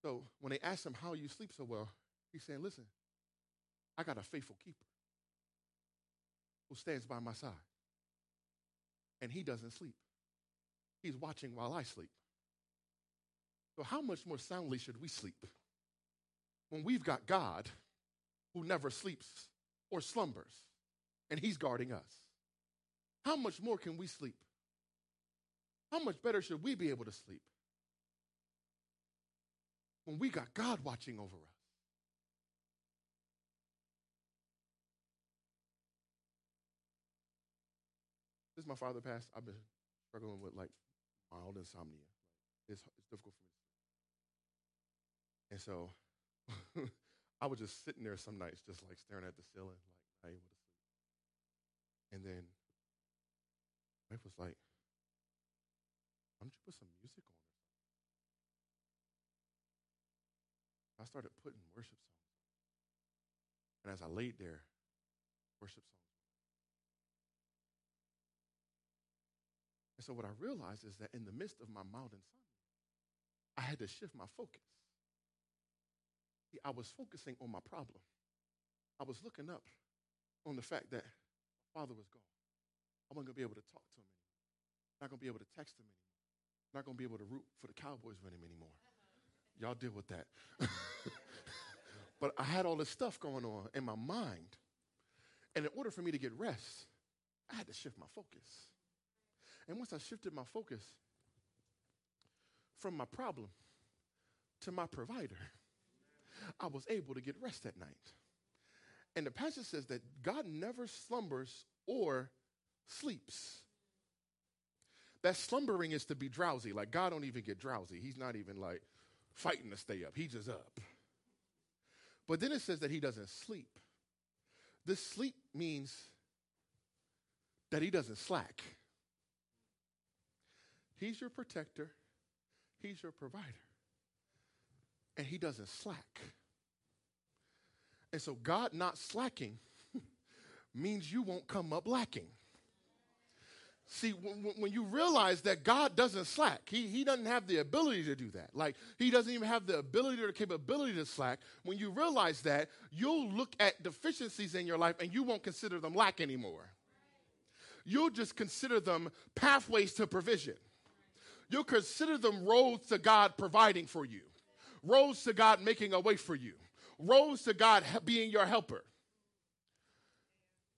So when they asked him how you sleep so well, he's saying, Listen, I got a faithful keeper who stands by my side and he doesn't sleep. He's watching while I sleep. So, how much more soundly should we sleep when we've got God who never sleeps or slumbers and he's guarding us? How much more can we sleep? How much better should we be able to sleep when we got God watching over us? Since my father passed, I've been struggling with like mild insomnia. It's, it's difficult for me. And so I was just sitting there some nights, just like staring at the ceiling, like not able to sleep. And then my wife was like, why don't you put some music on I started putting worship songs on. And as I laid there, worship songs And so what I realized is that in the midst of my mild insomnia, I had to shift my focus. See, I was focusing on my problem. I was looking up on the fact that my father was gone. I wasn't going to be able to talk to him anymore. Not going to be able to text him anymore. Not going to be able to root for the Cowboys with him anymore. Y'all deal with that. but I had all this stuff going on in my mind. And in order for me to get rest, I had to shift my focus. And once I shifted my focus from my problem to my provider, I was able to get rest at night. And the passage says that God never slumbers or sleeps. That slumbering is to be drowsy. Like God don't even get drowsy. He's not even like fighting to stay up. He's just up. But then it says that he doesn't sleep. This sleep means that he doesn't slack. He's your protector, he's your provider, and he doesn't slack. And so, God not slacking means you won't come up lacking. See, when, when, you realize that God doesn't slack, he, he doesn't have the ability to do that. Like, He doesn't even have the ability or the capability to slack. When you realize that, you'll look at deficiencies in your life and you won't consider them lack anymore. You'll just consider them pathways to provision. You'll consider them roads to God providing for you, roads to God making a way for you, roads to God being your helper.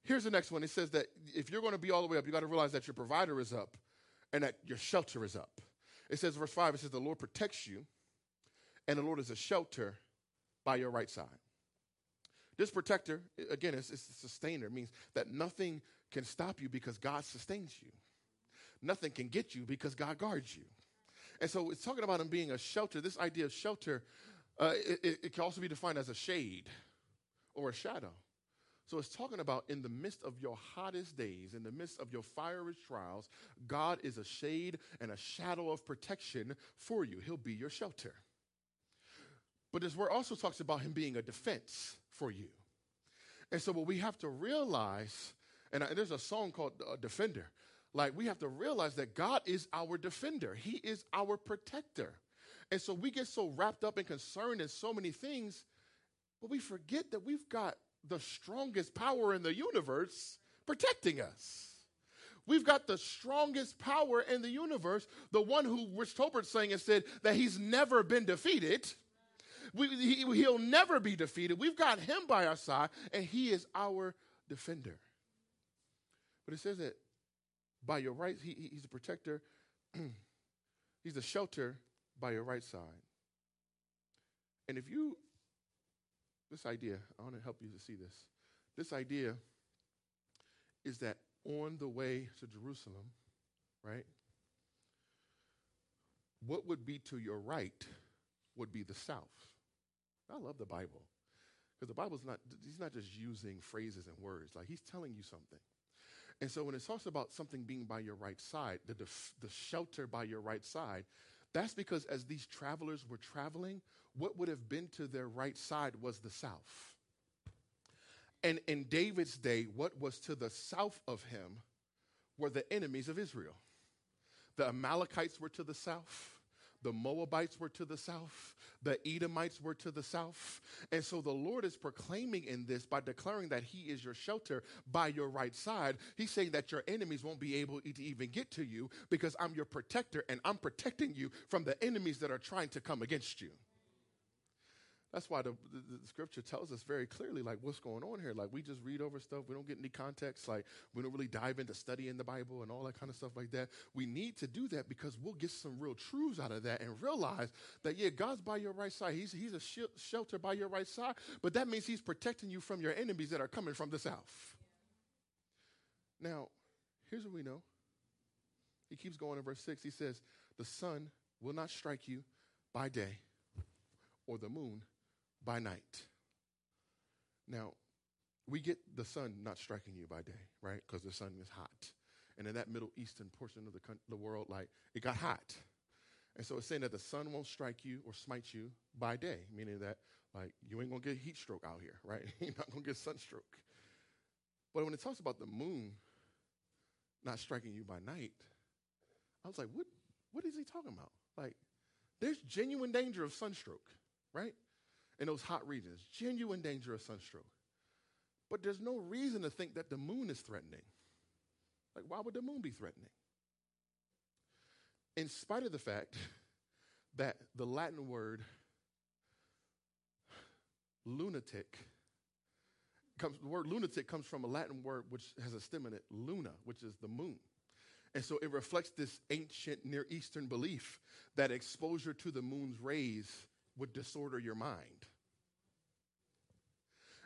Here's the next one. It says that if you're going to be all the way up, you got to realize that your provider is up and that your shelter is up. It says, verse 5, it says, The Lord protects you, and the Lord is a shelter by your right side. This protector, again, is, a sustainer. Means that nothing can stop you because God sustains you. Nothing can get you because God guards you. And so it's talking about him being a shelter. This idea of shelter, uh, it, it can also be defined as a shade or a shadow. So it's talking about in the midst of your hottest days, in the midst of your fiery trials, God is a shade and a shadow of protection for you. He'll be your shelter. But this word also talks about him being a defense for you. And so what we have to realize, and there's a song called uh, Defender, like we have to realize that God is our defender. He is our protector. And so we get so wrapped up and concerned in so many things, but we forget that we've got the strongest power in the universe protecting us. We've got the strongest power in the universe, the one who Rich Tolbert sang and said that he's never been defeated. We, he, he'll never be defeated. We've got him by our side, and he is our defender. But it says that by your right, he, he's a protector, he's a shelter by your right side. And if you this idea, I want to help you to see this. This idea is that on the way to Jerusalem, right, what would be to your right would be the south. I love the Bible because the Bible's not, he's not just using phrases and words, like he's telling you something. And so when it talks about something being by your right side, the, def- the shelter by your right side, that's because as these travelers were traveling, what would have been to their right side was the south. And in David's day, what was to the south of him were the enemies of Israel. The Amalekites were to the south. The Moabites were to the south. The Edomites were to the south. And so the Lord is proclaiming in this by declaring that He is your shelter by your right side. He's saying that your enemies won't be able to even get to you because I'm your protector and I'm protecting you from the enemies that are trying to come against you. That's why the, the, the, scripture tells us very clearly, like, what's going on here. Like, we just read over stuff. We don't get any context. Like, we don't really dive into studying the Bible and all that kind of stuff like that. We need to do that because we'll get some real truths out of that and realize that, yeah, God's by your right side. He's, he's a sh- shelter by your right side, but that means He's protecting you from your enemies that are coming from the south. Now, here's what we know. He keeps going in verse 6. He says, The sun will not strike you by day or the moon by night. Now, we get the sun not striking you by day, right? Because the sun is hot. And in that Middle Eastern portion of the, the world, like, it got hot. And so it's saying that the sun won't strike you or smite you by day, meaning that, like, you ain't gonna get heat stroke out here, right? You're not gonna get sunstroke. But when it talks about the moon not striking you by night, I was like, what, what is he talking about? Like, there's genuine danger of sunstroke, right? In those hot regions, genuine danger of sunstroke. But there's no reason to think that the moon is threatening. Like, why would the moon be threatening? In spite of the fact that the Latin word lunatic comes, the word lunatic comes from a Latin word which has a stem in it, luna, which is the moon. And so it reflects this ancient Near Eastern belief that exposure to the moon's rays would disorder your mind.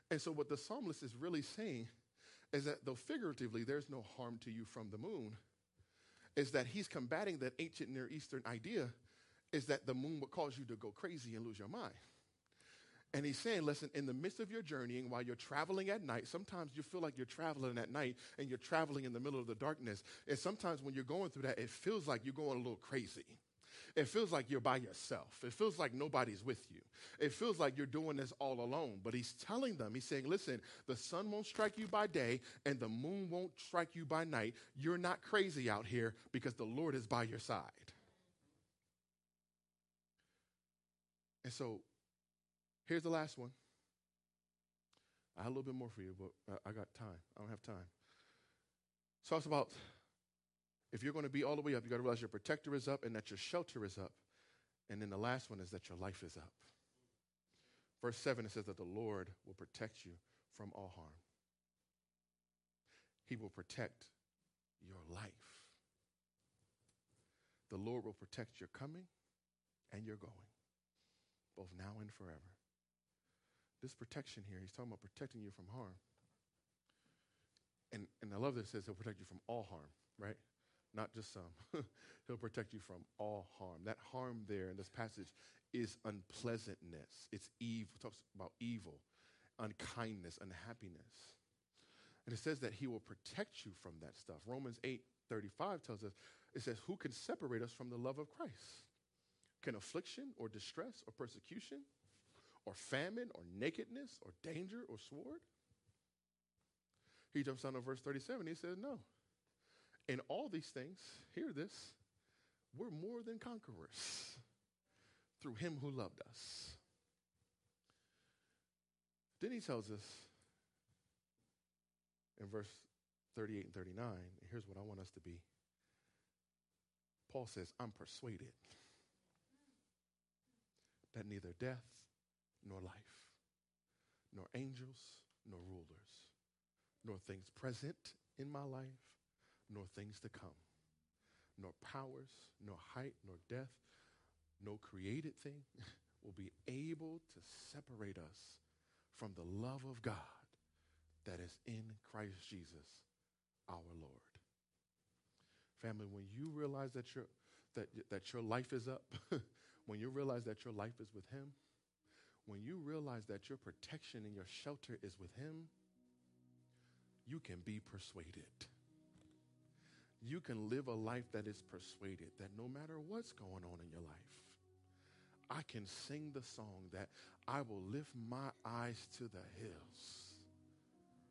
And so, what the psalmist is really saying is that though figuratively there's no harm to you from the moon, is that he's combating that ancient Near Eastern idea is that the moon would cause you to go crazy and lose your mind. And he's saying, listen, in the midst of your journeying, while you're traveling at night, sometimes you feel like you're traveling at night and you're traveling in the middle of the darkness. And sometimes when you're going through that, it feels like you're going a little crazy. It feels like you're by yourself. It feels like nobody's with you. It feels like you're doing this all alone. But he's telling them, he's saying, listen, the sun won't strike you by day and the moon won't strike you by night. You're not crazy out here because the Lord is by your side. And so here's the last one. I had a little bit more for you, but I got time. I don't have time. So it's about if you're going to be all the way up, you've got to realize your protector is up and that your shelter is up. And then the last one is that your life is up. Verse 7 it says that the Lord will protect you from all harm. He will protect your life. The Lord will protect your coming and your going, both now and forever. This protection here, he's talking about protecting you from harm. And, and I love that it says he'll protect you from all harm, right? Not just some. He'll protect you from all harm. That harm there in this passage is unpleasantness. It's evil. It talks about evil, unkindness, unhappiness. And it says that he will protect you from that stuff. Romans 8 35 tells us, it says, Who can separate us from the love of Christ? Can affliction or distress or persecution or famine or nakedness or danger or sword? He jumps down to verse 37. He says, No. In all these things, hear this, we're more than conquerors through him who loved us. Then he tells us in verse 38 and 39, here's what I want us to be. Paul says, I'm persuaded that neither death nor life, nor angels nor rulers, nor things present in my life, nor things to come, nor powers, nor height, nor death, no created thing will be able to separate us from the love of God that is in Christ Jesus our Lord. Family, when you realize that your, that, that your life is up, when you realize that your life is with Him, when you realize that your protection and your shelter is with Him, you can be persuaded you can live a life that is persuaded that no matter what's going on in your life, I can sing the song that I will lift my eyes to the hills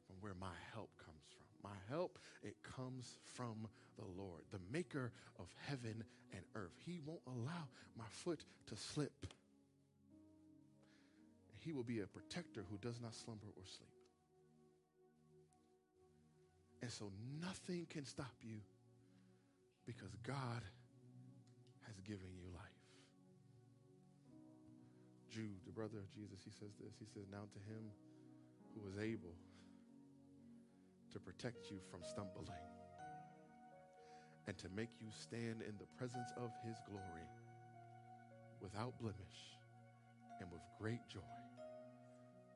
from where my help comes from. My help, it comes from the Lord, the maker of heaven and earth. He won't allow my foot to slip. He will be a protector who does not slumber or sleep. And so nothing can stop you because God has given you life. Jude, the brother of Jesus, he says this. He says, Now to him who is able to protect you from stumbling and to make you stand in the presence of his glory without blemish and with great joy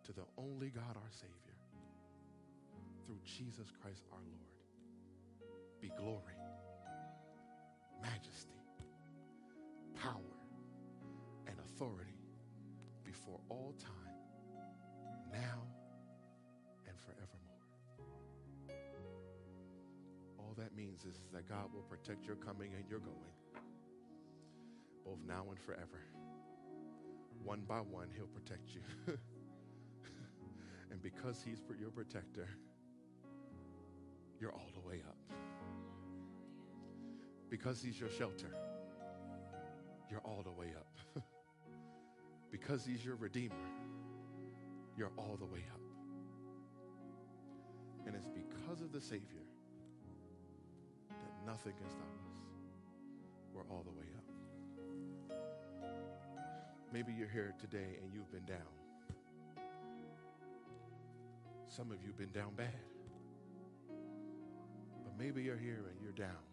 to the only God our Savior through Jesus Christ our Lord be glory majesty, power, and authority before all time, now and forevermore. All that means is that God will protect your coming and your going, both now and forever. One by one, He'll protect you. and because He's your protector, you're all the way up because he's your shelter, you're all the way up. because he's your redeemer, you're all the way up. And it's because of the Savior that nothing can stop us. We're all the way up. Maybe you're here today and you've been down. Some of you have been down bad. But maybe you're here and you're down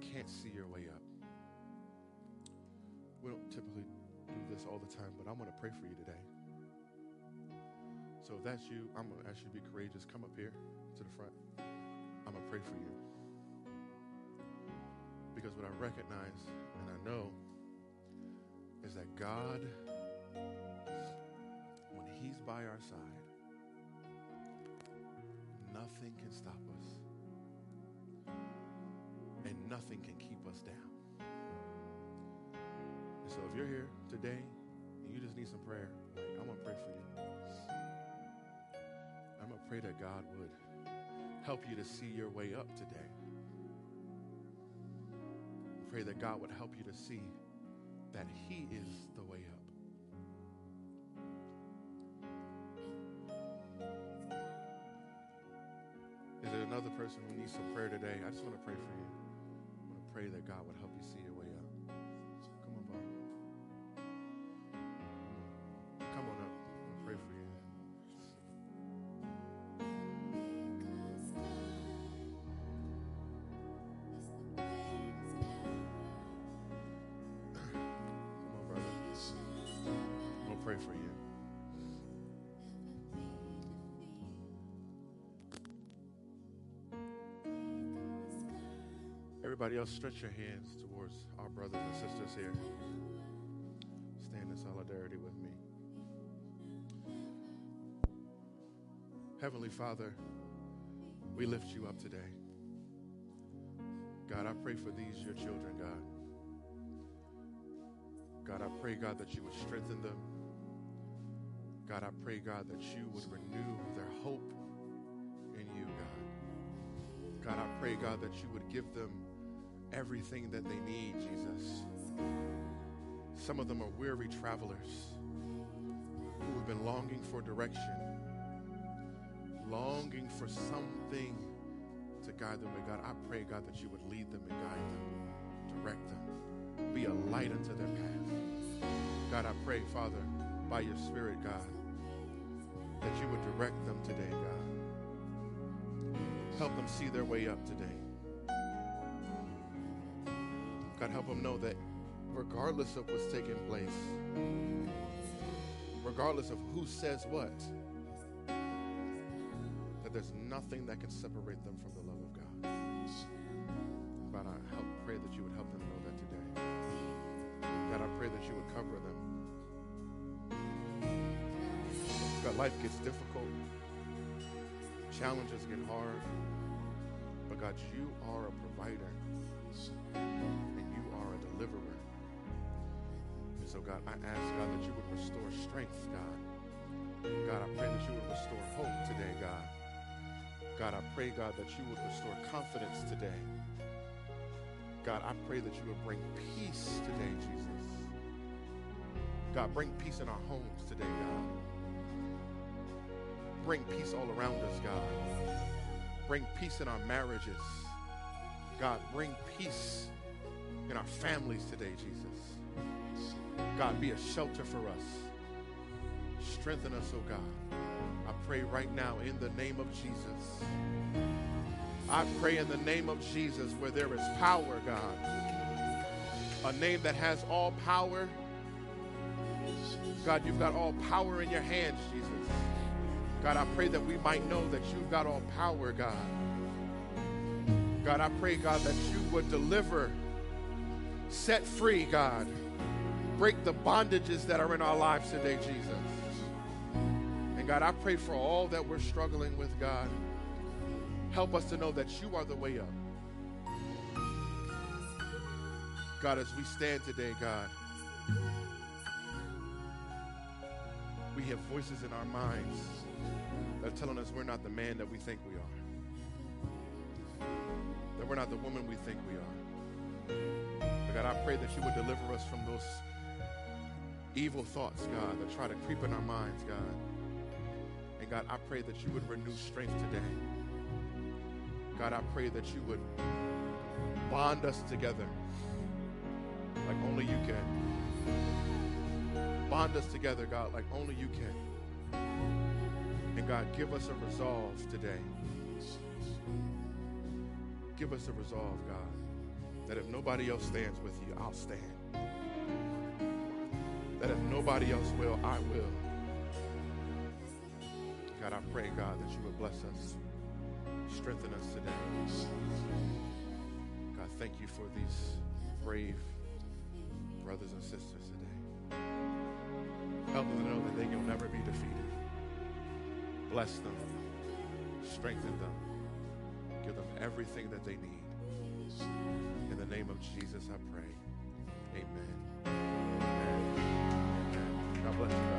can't see your way up. We don't typically do this all the time, but I'm going to pray for you today. So if that's you, I'm going to ask you to be courageous. Come up here to the front. I'm going to pray for you. Because what I recognize and I know is that God when He's by our side, nothing can stop us, and nothing can keep us down. And so, if you're here today and you just need some prayer, like, I'm gonna pray for you. I'm gonna pray that God would help you to see your way up today. Pray that God would help you to see that He is the way up. Is there another person who needs some prayer today? I just want to pray for you. Pray that God would help you see your way up. Come on, Bob. Everybody else, stretch your hands towards our brothers and sisters here. Stand in solidarity with me. Heavenly Father, we lift you up today. God, I pray for these, your children, God. God, I pray, God, that you would strengthen them. God, I pray, God, that you would renew their hope in you, God. God, I pray, God, that you would give them everything that they need, Jesus. Some of them are weary travelers who have been longing for direction, longing for something to guide them. And God, I pray, God, that you would lead them and guide them, direct them, be a light unto their path. God, I pray, Father, by your Spirit, God, that you would direct them today, God. Help them see their way up today. Help them know that regardless of what's taking place, regardless of who says what, that there's nothing that can separate them from the love of God. God, I help, pray that you would help them know that today. God, I pray that you would cover them. God, life gets difficult, challenges get hard, but God, you are a provider deliverer. And so, God, I ask, God, that you would restore strength, God. God, I pray that you would restore hope today, God. God, I pray, God, that you would restore confidence today. God, I pray that you would bring peace today, Jesus. God, bring peace in our homes today, God. Bring peace all around us, God. Bring peace in our marriages. God, bring peace in our families today, Jesus. God, be a shelter for us. Strengthen us, oh God. I pray right now in the name of Jesus. I pray in the name of Jesus where there is power, God. A name that has all power. God, you've got all power in your hands, Jesus. God, I pray that we might know that you've got all power, God. God, I pray, God, that you would deliver, set free, God. Break the bondages that are in our lives today, Jesus. And God, I pray for all that we're struggling with, God. Help us to know that you are the way up. God, as we stand today, God, we have voices in our minds that are telling us we're not the man that we think we are, that we're not the woman we think we are. God, I pray that you would deliver us from those evil thoughts, God, that try to creep in our minds, God. And God, I pray that you would renew strength today. God, I pray that you would bond us together like only you can. Bond us together, God, like only you can. And God, give us a resolve today. Give us a resolve, God, that if nobody else stands with you, I'll stand. That if nobody else will, I will. God, I pray, God, that you would bless us, strengthen us today. God, thank you for these brave brothers and sisters today.
Help them to know that they will never be defeated. Bless them, strengthen them, give them everything that they need. Name of Jesus, I pray. Amen. Amen. Amen. God bless you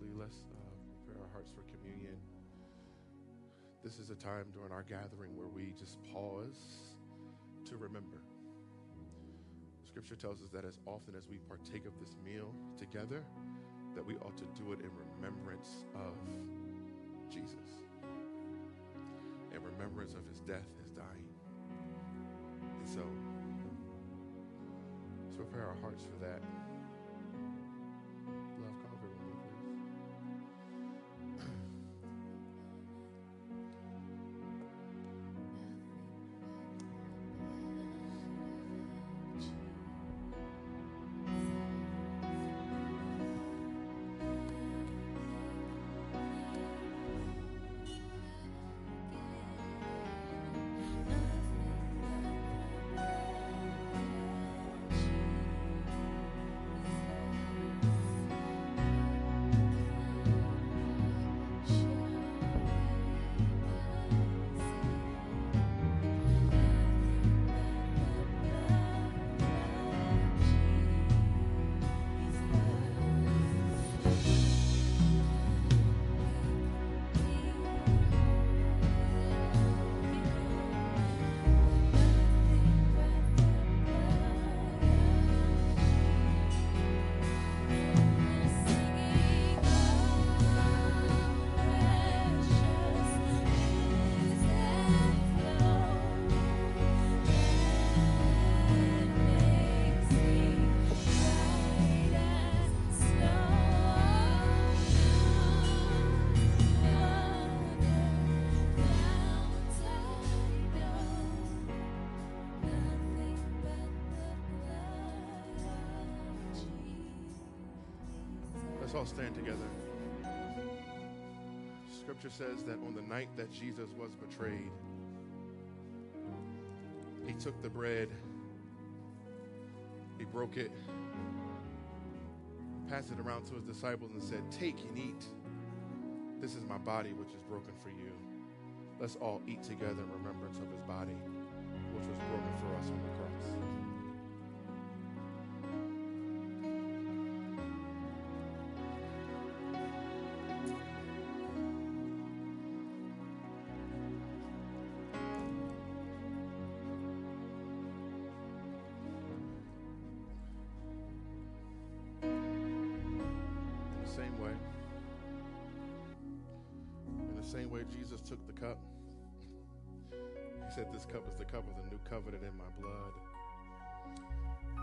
Let's uh, prepare our hearts for communion. This is a time during our gathering where we just pause to remember. Scripture tells us that as often as we partake of this meal together, that we ought to do it in remembrance of Jesus, in remembrance of his death, his dying. And so, let's prepare our hearts for that. All stand together. Scripture says that on the night that Jesus was betrayed, he took the bread, he broke it, passed it around to his disciples, and said, Take and eat. This is my body, which is broken for you. Let's all eat together in remembrance of his body, which was broken for us on the cross. Same way Jesus took the cup, he said, This cup is the cup of the new covenant in my blood,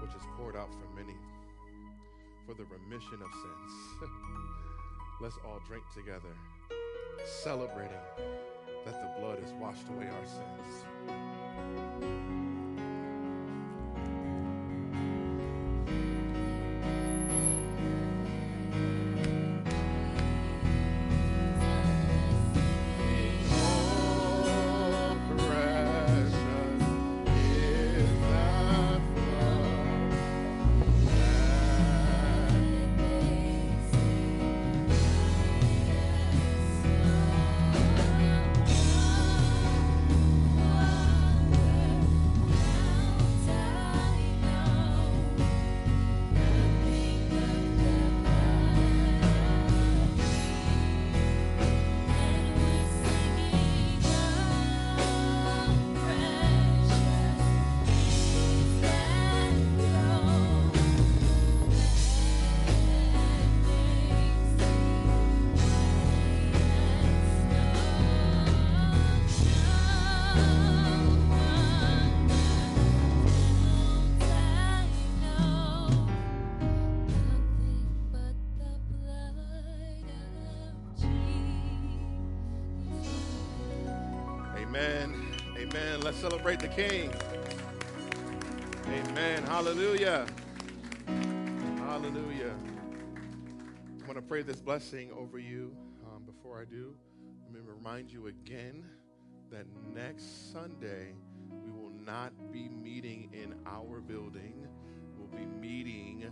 which is poured out for many for the remission of sins. Let's all drink together, celebrating that the blood has washed away our sins.
Let's celebrate the King. Amen. Hallelujah. Hallelujah. I'm going to pray this blessing over you. Um, before I do, let me remind you again that next Sunday we will not be meeting in our building. We'll be meeting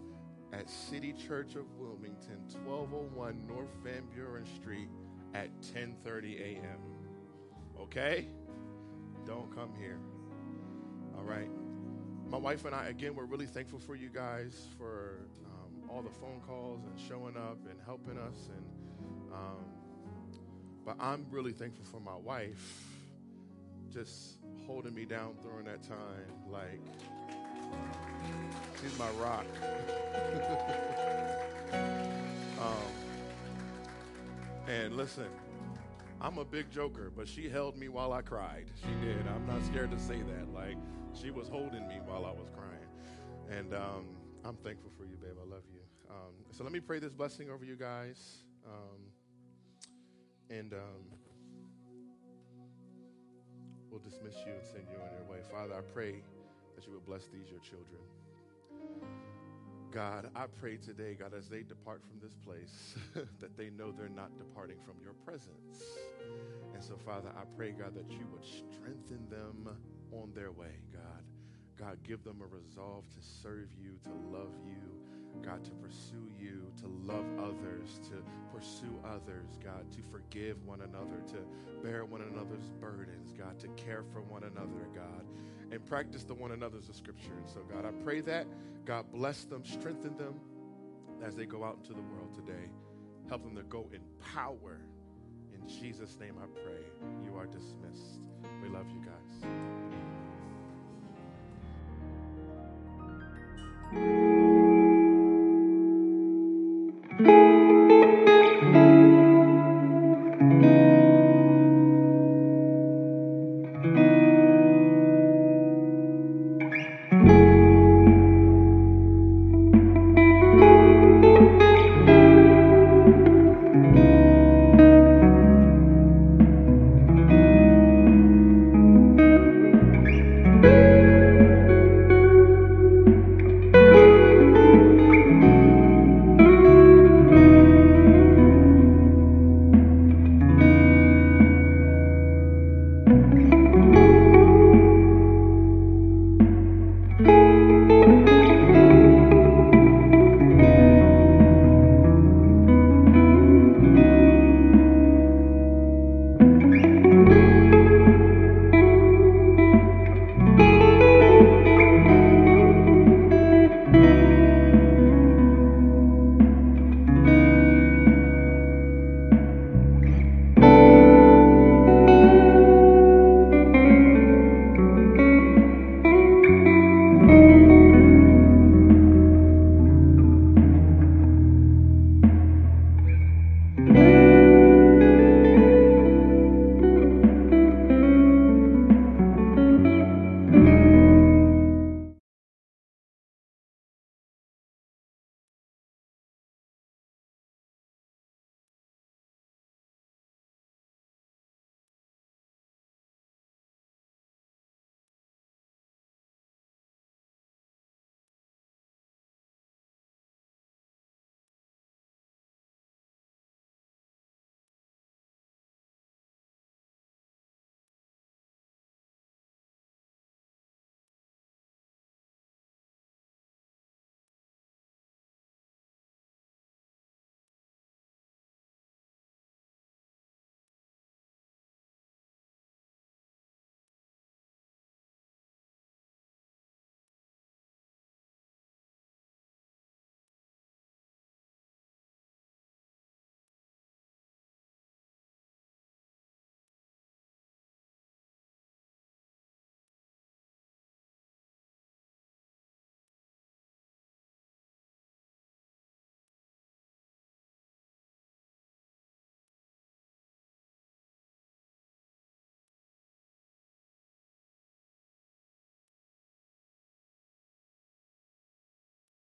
at City Church of Wilmington, 1201 North Van Buren Street at 10:30 a.m. Okay? Don't come here. All right. My wife and I, again, we're really thankful for you guys for um, all the phone calls and showing up and helping us. And um, but I'm really thankful for my wife just holding me down during that time. Like she's my rock. um, and listen, I'm a big joker, but she held me while I cried. She did. I'm not scared to say that. Like, she was holding me while I was crying. And um, I'm thankful for you, babe. I love you. Um, so let me pray this blessing over you guys. Um, and um, we'll dismiss you and send you on your way. Father, I pray that you would bless these, your children. God, I pray today, God, as they depart from this place, that they know they're not departing from your presence. And so, Father, I pray, God, that you would strengthen them on their way, God. God, give them a resolve to serve you, to love you, God, to pursue you, to love others, to pursue others, God, to forgive one another, to bear one another's burdens, God, to care for one another, God, and practice the one another's of Scripture. And so, God, I pray that. God, bless them, strengthen them as they go out into the world today. Help them to go in power. In Jesus' name I pray. You are dismissed. We love you guys.
Thank